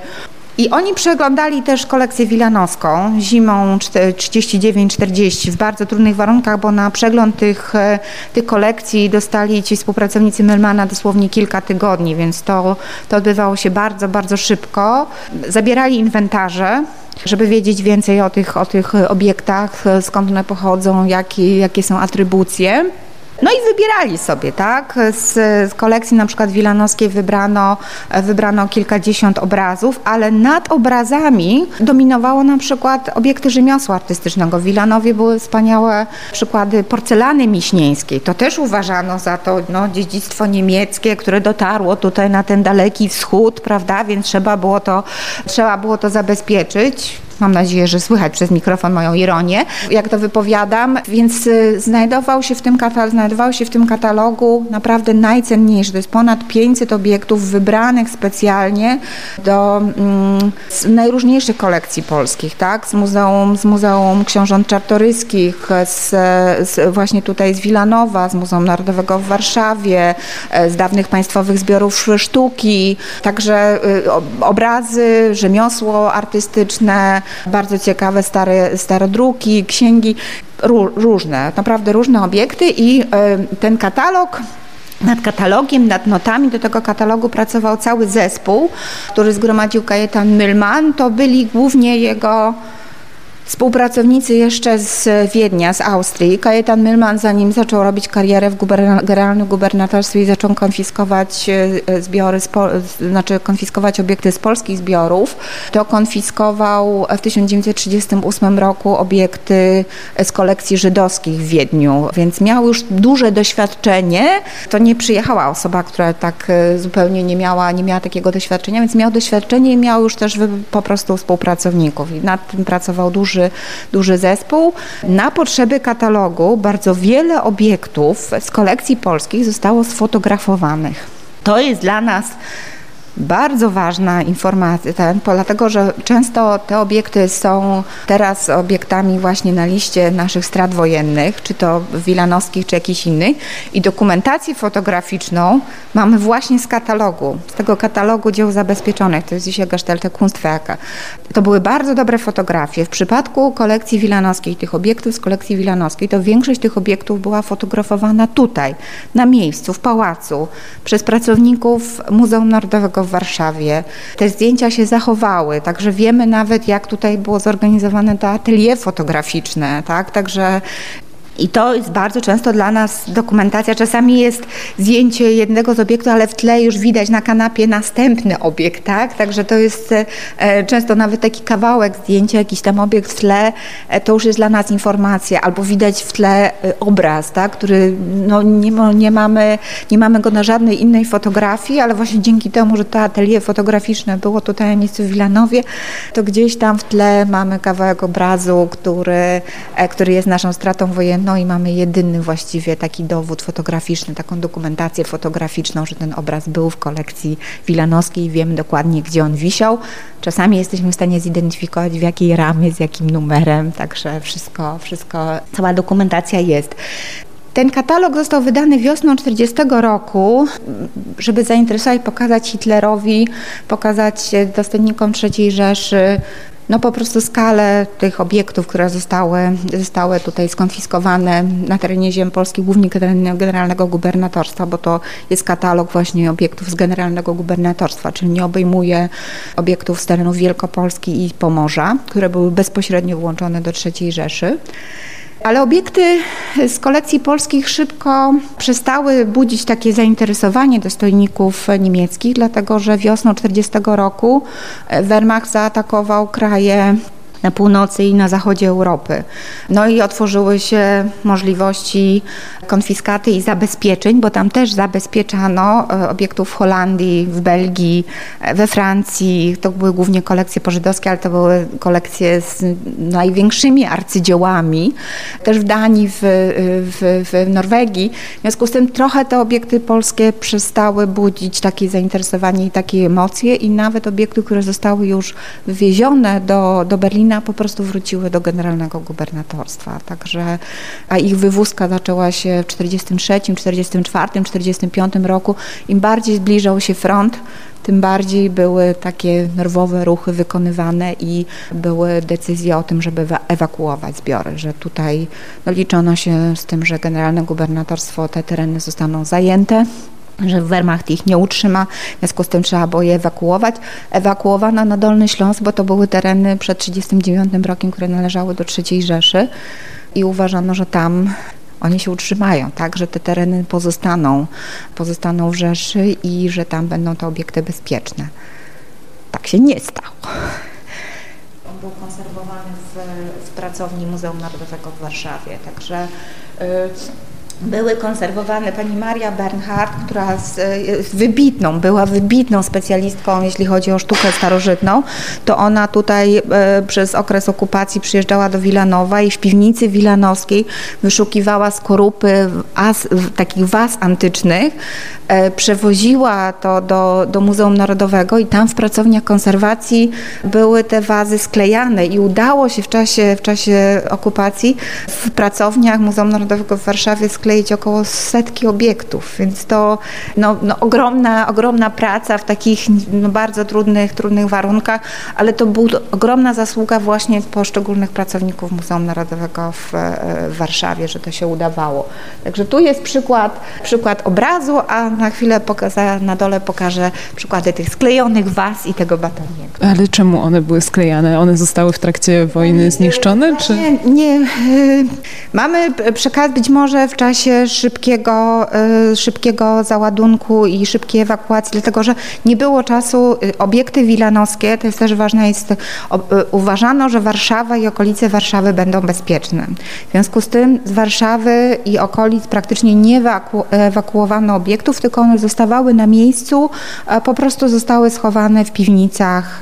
i oni przeglądali też kolekcję wilanowską zimą 39-40 w bardzo trudnych warunkach, bo na przegląd tych, e, tych kolekcji dostali ci współpracownicy Melmana dosłownie kilka tygodni, więc to, to odbywało się bardzo, bardzo szybko. Zabierali inwentarze, żeby wiedzieć więcej o tych, o tych obiektach, skąd one pochodzą, jakie, jakie są atrybucje. No i wybierali sobie, tak? Z, z kolekcji na przykład wilanowskiej wybrano, wybrano kilkadziesiąt obrazów, ale nad obrazami dominowało na przykład obiekty rzemiosła artystycznego. W Wilanowie były wspaniałe przykłady porcelany miśnieńskiej. To też uważano za to no, dziedzictwo niemieckie, które dotarło tutaj na ten daleki wschód, prawda? Więc trzeba było to, trzeba było to zabezpieczyć. Mam nadzieję, że słychać przez mikrofon moją ironię, jak to wypowiadam. Więc y, znajdował się w tym, znajdował się w tym katalogu naprawdę najcenniejszy. To jest ponad 500 obiektów wybranych specjalnie do mm, najróżniejszych kolekcji polskich, tak? Z Muzeum, z Muzeum Książąt Czartoryskich, z, z właśnie tutaj z Wilanowa, z Muzeum Narodowego w Warszawie, e, z dawnych państwowych zbiorów sztuki, także y, obrazy, rzemiosło artystyczne, bardzo ciekawe stare, starodruki, księgi, różne, naprawdę różne obiekty i e, ten katalog nad katalogiem, nad notami do tego katalogu pracował cały zespół, który zgromadził Kajetan Mylman. To byli głównie jego Współpracownicy jeszcze z Wiednia, z Austrii. Kajetan Milman, zanim zaczął robić karierę w generalnym gubernatorstwie i zaczął konfiskować e, zbiory, znaczy konfiskować obiekty z polskich zbiorów, to konfiskował w 1938 roku obiekty z kolekcji żydowskich w Wiedniu, więc miał już duże doświadczenie. To nie przyjechała osoba, która tak e, zupełnie nie miała, nie miała takiego doświadczenia, więc miał doświadczenie i miał już też po prostu współpracowników i nad tym pracował duży duży, duży zespół. Na potrzeby katalogu bardzo wiele obiektów z kolekcji polskich zostało sfotografowanych. To jest dla nas bardzo ważna informacja, ten, dlatego że często te obiekty są teraz obiektami właśnie na liście naszych strat wojennych, czy to wilanowskich, czy jakichś innych i dokumentację fotograficzną mamy właśnie z katalogu, z tego katalogu dzieł zabezpieczonych, to jest dzisiaj Gestalt Kunstwerke. To były bardzo dobre fotografie. W przypadku kolekcji wilanowskiej, tych obiektów z kolekcji wilanowskiej, to większość tych obiektów była fotografowana tutaj, na miejscu, w pałacu, przez pracowników Muzeum Narodowego w Warszawie. Te zdjęcia się zachowały, także wiemy nawet, jak tutaj było zorganizowane to atelier fotograficzne, tak? Także i to jest bardzo często dla nas dokumentacja. Czasami jest zdjęcie jednego z obiektów, ale w tle już widać na kanapie następny obiekt, tak? Także to jest e, często nawet taki kawałek zdjęcia, jakiś tam obiekt w tle, e, to już jest dla nas informacja, albo widać w tle e, obraz, tak? Który no, nie, nie, mamy, nie mamy go na żadnej innej fotografii, ale właśnie dzięki temu, że to atelier fotograficzne było tutaj na miejscu w Wilanowie, to gdzieś tam w tle mamy kawałek obrazu, który, który jest naszą stratą wojenną no i mamy jedyny właściwie taki dowód fotograficzny, taką dokumentację fotograficzną, że ten obraz był w kolekcji Wilanowskiej wiemy dokładnie, gdzie on wisiał. Czasami jesteśmy w stanie zidentyfikować w jakiej ramie, z jakim numerem, także wszystko, wszystko, cała dokumentacja jest. Ten katalog został wydany wiosną 40 roku, żeby zainteresować, pokazać Hitlerowi, pokazać dostępnikom III Rzeszy, no po prostu skalę tych obiektów, które zostały, zostały tutaj skonfiskowane na terenie ziem polskich, głównie generalnego gubernatorstwa, bo to jest katalog właśnie obiektów z generalnego gubernatorstwa, czyli nie obejmuje obiektów z terenów Wielkopolski i Pomorza, które były bezpośrednio włączone do III Rzeszy. Ale obiekty z kolekcji polskich szybko przestały budzić takie zainteresowanie dostojników niemieckich, dlatego że wiosną 1940 roku Wehrmacht zaatakował kraje na północy i na zachodzie Europy. No i otworzyły się możliwości konfiskaty i zabezpieczeń, bo tam też zabezpieczano e, obiektów w Holandii, w Belgii, e, we Francji. To były głównie kolekcje pożydowskie, ale to były kolekcje z największymi arcydziełami. Też w Danii, w, w, w Norwegii. W związku z tym trochę te obiekty polskie przestały budzić takie zainteresowanie i takie emocje i nawet obiekty, które zostały już wywiezione do, do Berlina po prostu wróciły do generalnego gubernatorstwa. Także, a ich wywózka zaczęła się w 43, 44, 45 roku. Im bardziej zbliżał się front, tym bardziej były takie nerwowe ruchy wykonywane i były decyzje o tym, żeby ewakuować zbiory, że tutaj no, liczono się z tym, że generalne gubernatorstwo, te tereny zostaną zajęte że Wehrmacht ich nie utrzyma, w związku z tym trzeba było je ewakuować. Ewakuowano na Dolny Śląsk, bo to były tereny przed 1939 rokiem, które należały do III Rzeszy i uważano, że tam oni się utrzymają, tak, że te tereny pozostaną, pozostaną w Rzeszy i że tam będą te obiekty bezpieczne. Tak się nie stało. On był konserwowany w, w pracowni Muzeum Narodowego w Warszawie, także y, były konserwowane. Pani Maria Bernhardt, która jest wybitną, była wybitną specjalistką, jeśli chodzi o sztukę starożytną, to ona tutaj e, przez okres okupacji przyjeżdżała do Wilanowa i w piwnicy wilanowskiej wyszukiwała skorupy as, takich was antycznych, e, przewoziła to do, do Muzeum Narodowego i tam w pracowniach konserwacji były te wazy sklejane i udało się w czasie, w czasie okupacji w pracowniach Muzeum Narodowego w Warszawie skleić skleić około setki obiektów, więc to no, no ogromna, ogromna praca w takich no, bardzo trudnych, trudnych warunkach, ale to była ogromna zasługa właśnie poszczególnych pracowników Muzeum Narodowego w, w Warszawie, że to się udawało. Także tu jest przykład, przykład obrazu, a na chwilę pokaza, na dole pokażę przykłady tych sklejonych was i tego batoniego. Ale czemu one były sklejane? One zostały w trakcie wojny zniszczone? Czy? Nie, nie. Y, mamy przekaz być może w czasie czasie szybkiego, y, szybkiego załadunku i szybkiej ewakuacji, dlatego że nie było czasu. Y, obiekty wilanowskie, to jest też ważne, jest, y, uważano, że Warszawa i okolice Warszawy będą bezpieczne. W związku z tym z Warszawy i okolic praktycznie nie ewaku, ewakuowano obiektów, tylko one zostawały na miejscu, po prostu zostały schowane w piwnicach,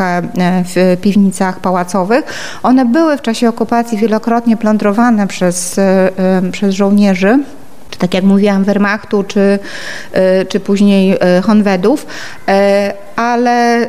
w piwnicach pałacowych. One były w czasie okupacji wielokrotnie plądrowane przez, przez żołnierzy tak jak mówiłam, Wehrmachtu czy, y, czy później y, Honwedów, y, ale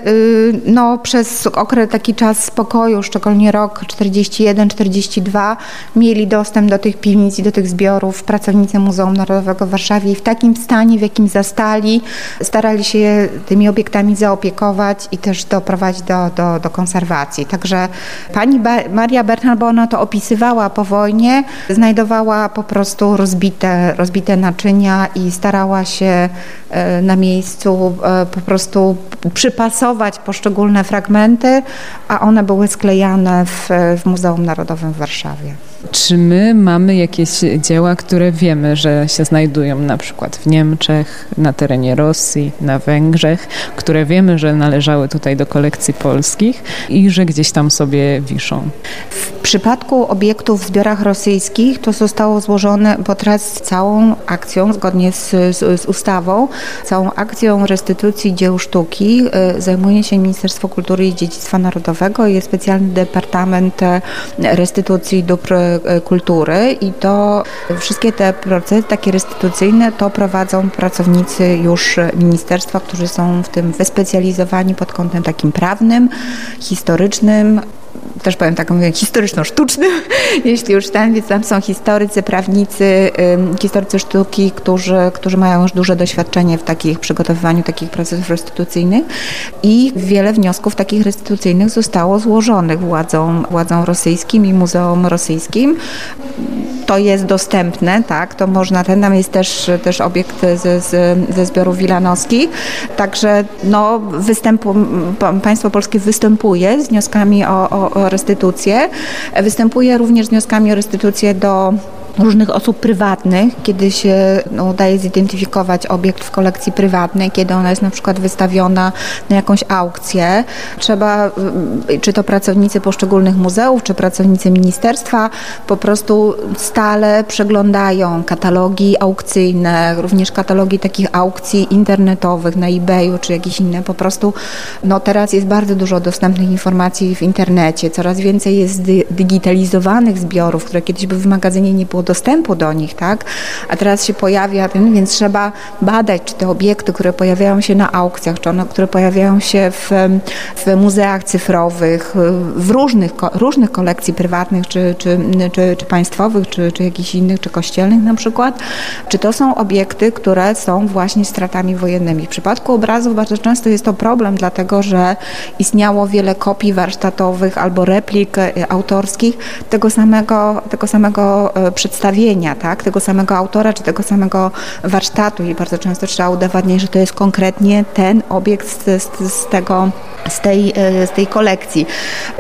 no, przez okres, taki czas spokoju, szczególnie rok 41-42, mieli dostęp do tych piwnic i do tych zbiorów pracownicy Muzeum Narodowego w Warszawie i w takim stanie, w jakim zastali, starali się tymi obiektami zaopiekować i też doprowadzić do, do, do konserwacji. Także pani Maria Bernhard, bo ona to opisywała po wojnie, znajdowała po prostu rozbite rozbite naczynia i starała się e, na miejscu e, po prostu przypasować poszczególne fragmenty, a one były sklejane w, w Muzeum Narodowym w Warszawie. Czy my mamy jakieś dzieła, które wiemy, że się znajdują na przykład w Niemczech, na terenie Rosji, na Węgrzech, które wiemy, że należały tutaj do kolekcji polskich i że gdzieś tam sobie wiszą? Przypadku obiektów w zbiorach rosyjskich to zostało złożone, teraz całą akcją, zgodnie z, z, z ustawą, całą akcją restytucji dzieł sztuki y, zajmuje się Ministerstwo Kultury i Dziedzictwa Narodowego. Jest specjalny departament e, restytucji dóbr E, kultury i to wszystkie te procesy takie restytucyjne to prowadzą pracownicy już ministerstwa, którzy są w tym wyspecjalizowani pod kątem takim prawnym, historycznym, też powiem tak, mówię, historyczno-sztucznym, jeśli już ten, więc tam są historycy, prawnicy, historycy sztuki, którzy, którzy mają już duże doświadczenie w takich przygotowywaniu takich procesów restytucyjnych i wiele wniosków takich restytucyjnych zostało złożonych władzą, władzą rosyjskim i Muzeum Rosyjskim. To jest dostępne, tak, to można, ten tam jest też, też obiekt ze, ze, zbiorów wilanowskich, także no, występu, państwo polskie występuje z wnioskami o, o, o restytucję. Występuje również z wnioskami o restytucję do różnych osób prywatnych, kiedy się no, udaje zidentyfikować obiekt w kolekcji prywatnej, kiedy ona jest na przykład wystawiona na jakąś aukcję. Trzeba, y, czy to pracownicy poszczególnych muzeów, czy pracownicy ministerstwa, po prostu stale przeglądają katalogi aukcyjne, również katalogi takich aukcji internetowych na eBayu, czy jakieś inne. Po prostu no, teraz jest bardzo dużo dostępnych informacji w internecie, coraz więcej jest digitalizowanych zbiorów, które kiedyś były w magazynie, nie było dostępu do nich, tak? A teraz się pojawia ten, więc trzeba badać, czy te obiekty, które pojawiają się na aukcjach, czy one, które pojawiają się w, w muzeach cyfrowych, w różnych, różnych kolekcji prywatnych, czy, czy, czy, czy państwowych, czy, czy jakichś innych, czy kościelnych na przykład, czy to są obiekty, które są właśnie stratami wojennymi. W przypadku obrazów bardzo często jest to problem, dlatego że istniało wiele kopii warsztatowych albo replik e, autorskich tego samego, tego samego e, przedstawienia, tak? tego samego autora czy tego samego warsztatu i bardzo często trzeba udowadniać, że to jest konkretnie ten obiekt z, z, z tego z tej, e, z tej kolekcji.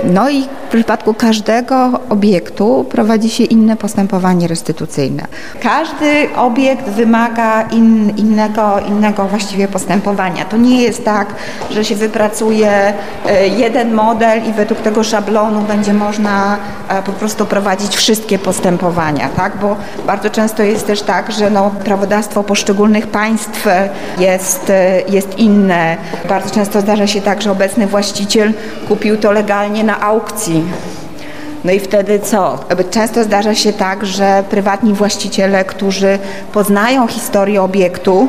No i w przypadku każdego obiektu prowadzi się inne postępowanie restytucyjne. Każdy obiekt wymaga in, innego, innego właściwie postępowania. To nie jest tak, że się wypracuje e, jeden model i według tego szablonu będzie można e, po prostu prowadzić wszystkie postępowania, tak? bo bardzo często jest też tak, że no, prawodawstwo poszczególnych państw jest, jest inne. Bardzo często zdarza się tak, że obecny właściciel kupił to legalnie na aukcji. No i wtedy co? Często zdarza się tak, że prywatni właściciele, którzy poznają historię obiektu,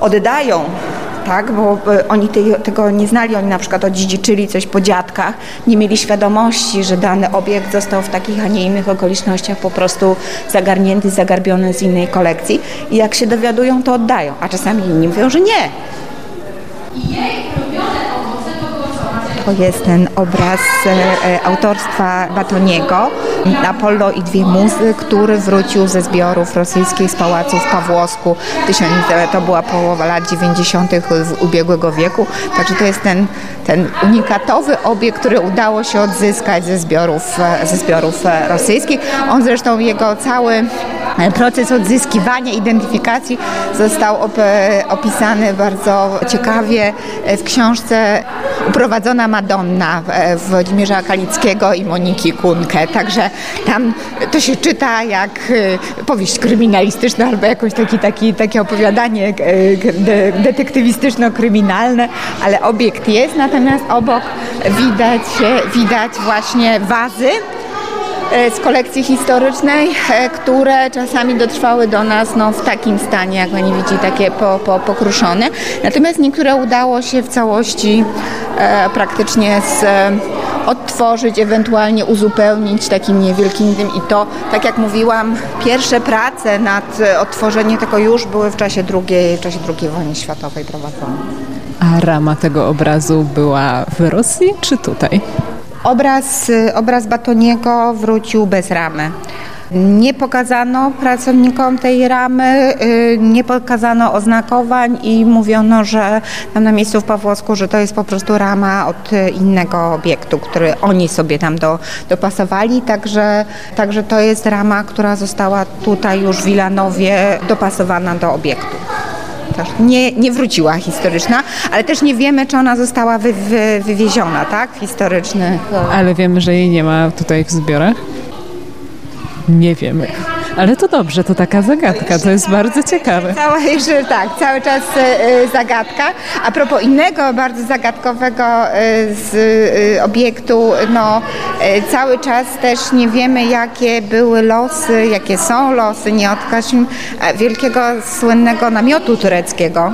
oddają tak, bo oni tego nie znali, oni na przykład odziedziczyli coś po dziadkach, nie mieli świadomości, że dany obiekt został w takich, a nie innych okolicznościach po prostu zagarnięty, zagarbiony z innej kolekcji. I jak się dowiadują, to oddają, a czasami inni mówią, że nie. To jest ten obraz e, e, autorstwa Batoniego, Apollo i dwie muzy, który wrócił ze zbiorów rosyjskich z pałacu w Pawłosku. To była połowa lat 90. ubiegłego wieku. Także to jest ten, ten unikatowy obiekt, który udało się odzyskać ze zbiorów, e, ze zbiorów rosyjskich. On zresztą, jego cały proces odzyskiwania, identyfikacji został opisany bardzo ciekawie w książce Uprowadzona Madonna Włodzimierza Kalickiego i Moniki Kunke. Także tam to się czyta jak e, powieść kryminalistyczna albo jakoś taki, taki, takie opowiadanie e, detektywistyczno-kryminalne, ale obiekt jest, natomiast obok widać, widać właśnie wazy, E, z kolekcji historycznej, e, które czasami dotrwały do nas no, w takim stanie, jak pani widzi, takie po, po, pokruszone. Natomiast niektóre udało się w całości e, praktycznie z, e, odtworzyć, ewentualnie uzupełnić takim niewielkim tym i to, tak jak mówiłam, pierwsze prace nad odtworzeniem tego już były w czasie II, w czasie II wojny światowej prowadzone. A rama tego obrazu była w Rosji czy tutaj? Obraz, obraz Batoniego wrócił bez ramy. Nie pokazano pracownikom tej ramy, y, nie pokazano oznakowań i mówiono, że tam na miejscu w Pawłowsku, że to jest po prostu rama od innego obiektu, który oni sobie tam do, dopasowali. Także, także to jest rama, która została tutaj już w Wilanowie dopasowana do obiektu nie, nie wróciła historyczna, ale też nie wiemy, czy ona została wy, wy, wywieziona, tak, historyczny. Ale wiemy, że jej nie ma tutaj w zbiorach? Nie wiemy. Ale to dobrze, to taka zagadka, to jest bardzo ciekawe. Cała, że tak, cały czas y, zagadka. A propos innego bardzo zagadkowego y, z obiektu, no cały czas też nie wiemy jakie były losy, jakie są losy, nie odkaźmy wielkiego słynnego namiotu tureckiego,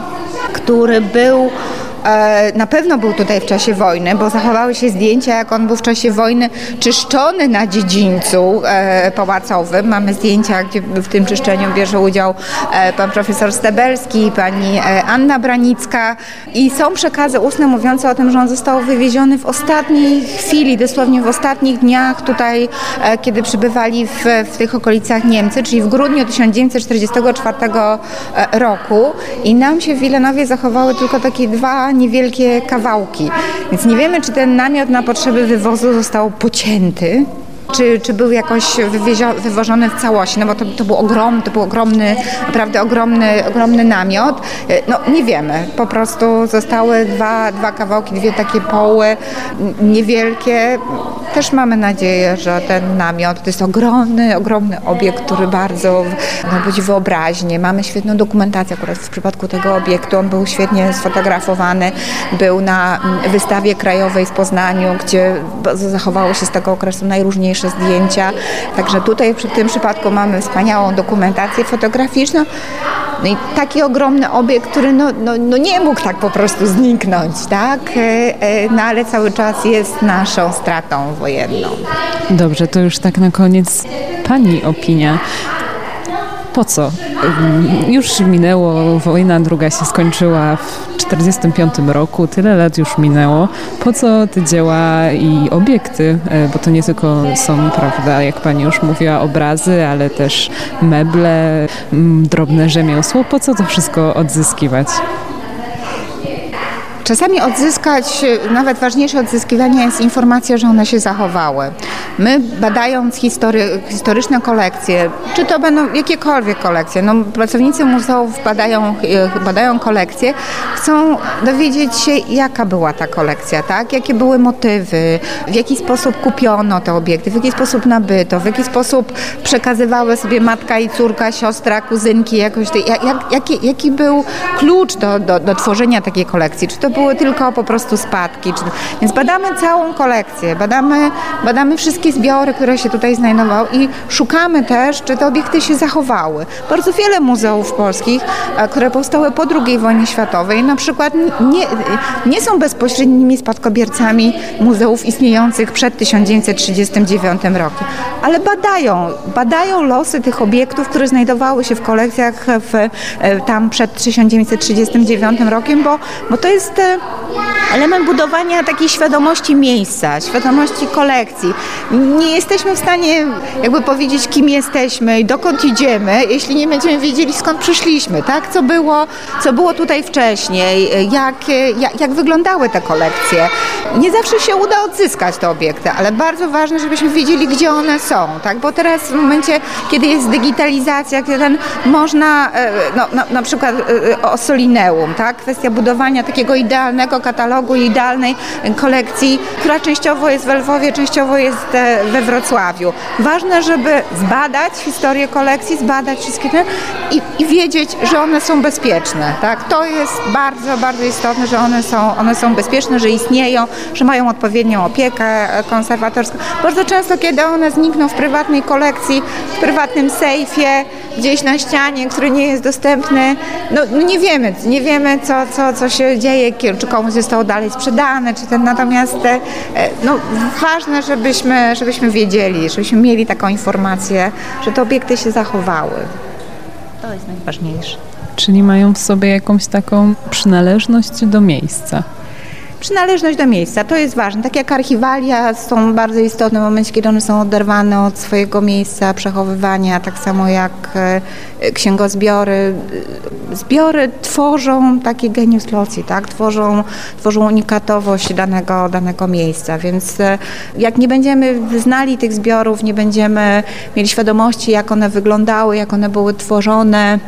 który był E, na pewno był tutaj w czasie wojny, bo zachowały się zdjęcia, jak on był w czasie wojny czyszczony na dziedzińcu e, pałacowym. Mamy zdjęcia, gdzie w tym czyszczeniu bierze udział e, pan profesor Stebelski, pani Anna Branicka i są przekazy ustne mówiące o tym, że on został wywieziony w ostatniej chwili, dosłownie w ostatnich dniach tutaj, kiedy przybywali w, w tych okolicach Niemcy, czyli w grudniu 1944 roku i nam się w Wilanowie zachowały tylko takie dwa niewielkie kawałki. Więc nie wiemy, czy ten namiot na potrzeby wywozu został pocięty, czy, czy był jakoś wywożony w całości, no bo to, to był ogromny, to był ogromny, naprawdę ogromny, ogromny namiot. No nie wiemy, po prostu zostały dwa, dwa kawałki, dwie takie poły niewielkie. Też mamy nadzieję, że ten namiot to jest ogromny, ogromny obiekt, który bardzo no, budzi wyobraźnię. Mamy świetną dokumentację akurat w przypadku tego obiektu. On był świetnie sfotografowany, był na wystawie krajowej w Poznaniu, gdzie zachowało się z tego okresu najróżniejsze zdjęcia. Także tutaj w tym przypadku mamy wspaniałą dokumentację fotograficzną. No i taki ogromny obiekt, który no, no, no nie mógł tak po prostu zniknąć, tak? E, e, no ale cały czas jest naszą stratą wojenną. Dobrze, to już tak na koniec Pani opinia po co? Już minęło, wojna druga się skończyła w 1945 roku, tyle lat już minęło. Po co te dzieła i obiekty? E, bo to nie tylko są, prawda, jak pani już mówiła, obrazy, ale też meble, drobne rzemiosło. Po co to wszystko odzyskiwać? Czasami odzyskać, nawet ważniejsze odzyskiwanie jest informacja, że one się zachowały. My badając history, historyczne kolekcje, czy to będą jakiekolwiek kolekcje, no pracownicy muzeów badają, badają kolekcje, chcą dowiedzieć się jaka była ta kolekcja, tak? jakie były motywy, w jaki sposób kupiono te obiekty, w jaki sposób nabyto, w jaki sposób przekazywały sobie matka i córka, siostra, kuzynki, jakoś, jak, jaki, jaki był klucz do, do, do tworzenia takiej kolekcji, czy to były tylko po prostu spadki. Więc badamy całą kolekcję, badamy, badamy wszystkie zbiory, które się tutaj znajdowały i szukamy też, czy te obiekty się zachowały. Bardzo wiele muzeów polskich, e, które powstały po II wojnie światowej, na przykład nie, nie są bezpośrednimi spadkobiercami muzeów istniejących przed 1939 rokiem, ale badają, badają losy tych obiektów, które znajdowały się w kolekcjach w, e, tam przed 1939 rokiem, bo, bo to jest e, element budowania takiej świadomości miejsca, świadomości kolekcji. Nie jesteśmy w stanie jakby powiedzieć, kim jesteśmy i dokąd idziemy, jeśli nie będziemy wiedzieli, skąd przyszliśmy, tak? Co było, co było tutaj wcześniej, jak, jak, jak wyglądały te kolekcje. Nie zawsze się uda odzyskać te obiekty, ale bardzo ważne, żebyśmy wiedzieli, gdzie one są, tak? Bo teraz w momencie, kiedy jest digitalizacja, kiedy ten, można, e, no, no, na przykład e, o Solineum, tak? Kwestia budowania takiego idealnego katalogu, idealnej kolekcji, która częściowo jest w Lwowie, częściowo jest e, we Wrocławiu. Ważne, żeby zbadać historię kolekcji, zbadać wszystkie te i, i wiedzieć, że one są bezpieczne, tak? To jest bardzo, bardzo istotne, że one są, one są bezpieczne, że istnieją, że mają odpowiednią opiekę konserwatorską. Bardzo często, kiedy one znikną w prywatnej kolekcji, w prywatnym sejfie, gdzieś na ścianie, który nie jest dostępny, no, no nie wiemy, nie wiemy co, co, co się dzieje, czy komuś zostało dalej sprzedane, czy ten, natomiast e, no, ważne, żebyśmy, żebyśmy wiedzieli, żebyśmy mieli taką informację, że te obiekty się zachowały. To jest najważniejsze. Czyli mają w sobie jakąś taką przynależność do miejsca. Przynależność do miejsca, to jest ważne. Tak jak archiwalia są bardzo istotne w momencie, kiedy one są oderwane od swojego miejsca przechowywania, tak samo jak e, księgozbiory. Zbiory tworzą taki genius loci, tak? tworzą, tworzą unikatowość danego, danego miejsca, więc e, jak nie będziemy znali tych zbiorów, nie będziemy mieli świadomości, jak one wyglądały, jak one były tworzone,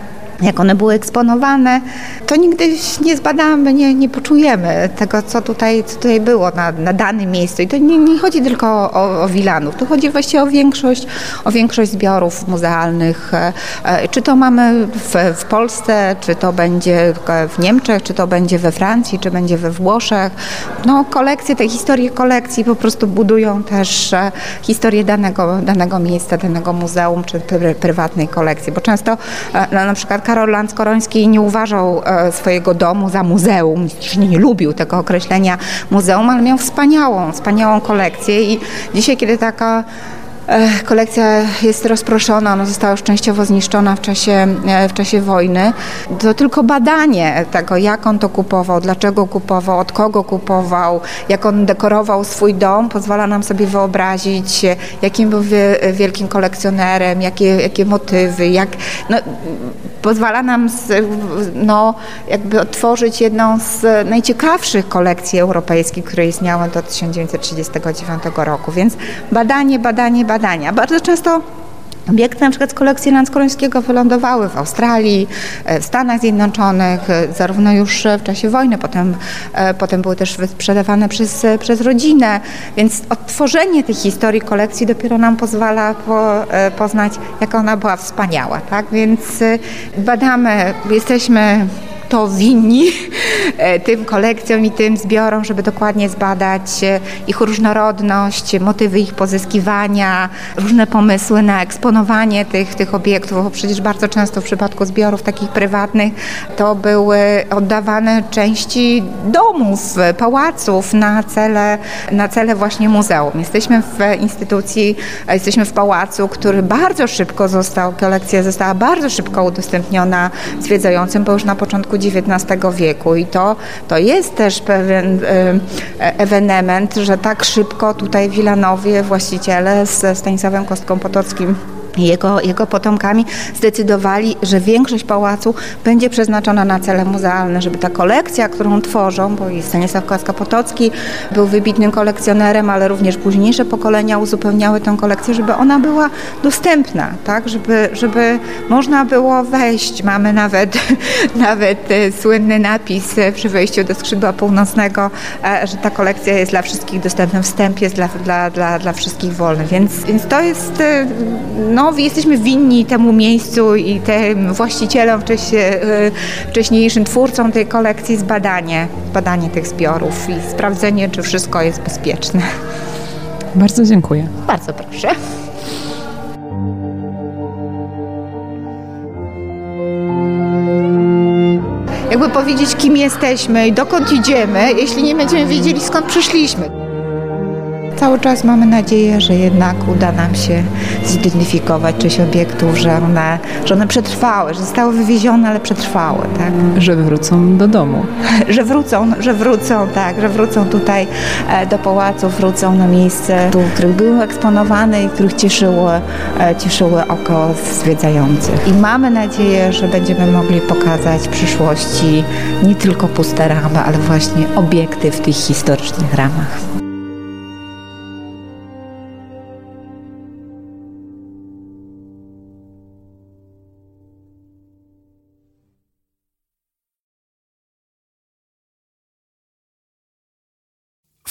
jak one były eksponowane, to nigdy nie zbadamy, nie, nie poczujemy tego, co tutaj, co tutaj było na, na danym miejscu. I to nie, nie chodzi tylko o, o Wilanów, tu chodzi właściwie o większość, o większość zbiorów muzealnych. E, e, czy to mamy w, w Polsce, czy to będzie w Niemczech, czy to będzie we Francji, czy będzie we Włoszech. No, kolekcje, te historie kolekcji po prostu budują też e, historię danego, danego miejsca, danego muzeum, czy prywatnej kolekcji, bo często no, na przykład Karol Lanskoroński nie uważał e, swojego domu za muzeum, nie lubił tego określenia muzeum, ale miał wspaniałą, wspaniałą kolekcję i dzisiaj, kiedy taka kolekcja jest rozproszona, ona została już częściowo zniszczona w czasie, e, w czasie wojny. To tylko badanie tego, jak on to kupował, dlaczego kupował, od kogo kupował, jak on dekorował swój dom, pozwala nam sobie wyobrazić, jakim był wielkim kolekcjonerem, jakie, jakie motywy, jak, no, pozwala nam no, jakby otworzyć jedną z najciekawszych kolekcji europejskich, które istniały do 1939 roku. Więc badanie, badanie, badanie badania. Bardzo często Obiekty na przykład z kolekcji Landskorońskiego wylądowały w Australii, w Stanach Zjednoczonych, zarówno już w czasie wojny, potem, potem były też sprzedawane przez, przez rodzinę, więc odtworzenie tej historii kolekcji dopiero nam pozwala po, poznać, jak ona była wspaniała. Tak? Więc badamy, jesteśmy to winni e, tym kolekcjom i tym zbiorom, żeby dokładnie zbadać e, ich różnorodność, motywy ich pozyskiwania, różne pomysły na eksponowanie tych, tych obiektów, bo przecież bardzo często w przypadku zbiorów takich prywatnych to były oddawane części domów, pałaców na cele, na cele właśnie muzeum. Jesteśmy w instytucji, jesteśmy w pałacu, który bardzo szybko został, kolekcja została bardzo szybko udostępniona zwiedzającym, bo już na początku XIX wieku. I to, to jest też pewien e, ewenement, że tak szybko tutaj Wilanowie właściciele z Stanisławem Kostką Potockim jego, jego potomkami zdecydowali, że większość pałacu będzie przeznaczona na cele muzealne, żeby ta kolekcja, którą tworzą, bo Stanisław Kłaska-Potocki był wybitnym kolekcjonerem, ale również późniejsze pokolenia uzupełniały tę kolekcję, żeby ona była dostępna, tak? żeby, żeby można było wejść. Mamy nawet, nawet e, słynny napis przy wejściu do skrzydła północnego, e, że ta kolekcja jest dla wszystkich dostępna, wstęp jest dla, dla, dla, dla wszystkich wolny, więc, więc to jest e, no, no, jesteśmy winni temu miejscu i tym właścicielom, wcześniejszym twórcom tej kolekcji zbadanie, badanie tych zbiorów i sprawdzenie, czy wszystko jest bezpieczne. Bardzo dziękuję. Bardzo proszę. Jakby powiedzieć, kim jesteśmy i dokąd idziemy, jeśli nie będziemy wiedzieli, skąd przyszliśmy. Cały czas mamy nadzieję, że jednak uda nam się zidentyfikować część obiektów, że one, że one przetrwały, że zostały wywiezione, ale przetrwały. Tak? Że wrócą do domu. że wrócą, że wrócą, tak, że wrócą tutaj e, do pałacu, wrócą na miejsce, w których były eksponowane i których cieszyło, e, cieszyły oko zwiedzających. I mamy nadzieję, że będziemy mogli pokazać w przyszłości nie tylko puste ramy, ale właśnie obiekty w tych historycznych ramach.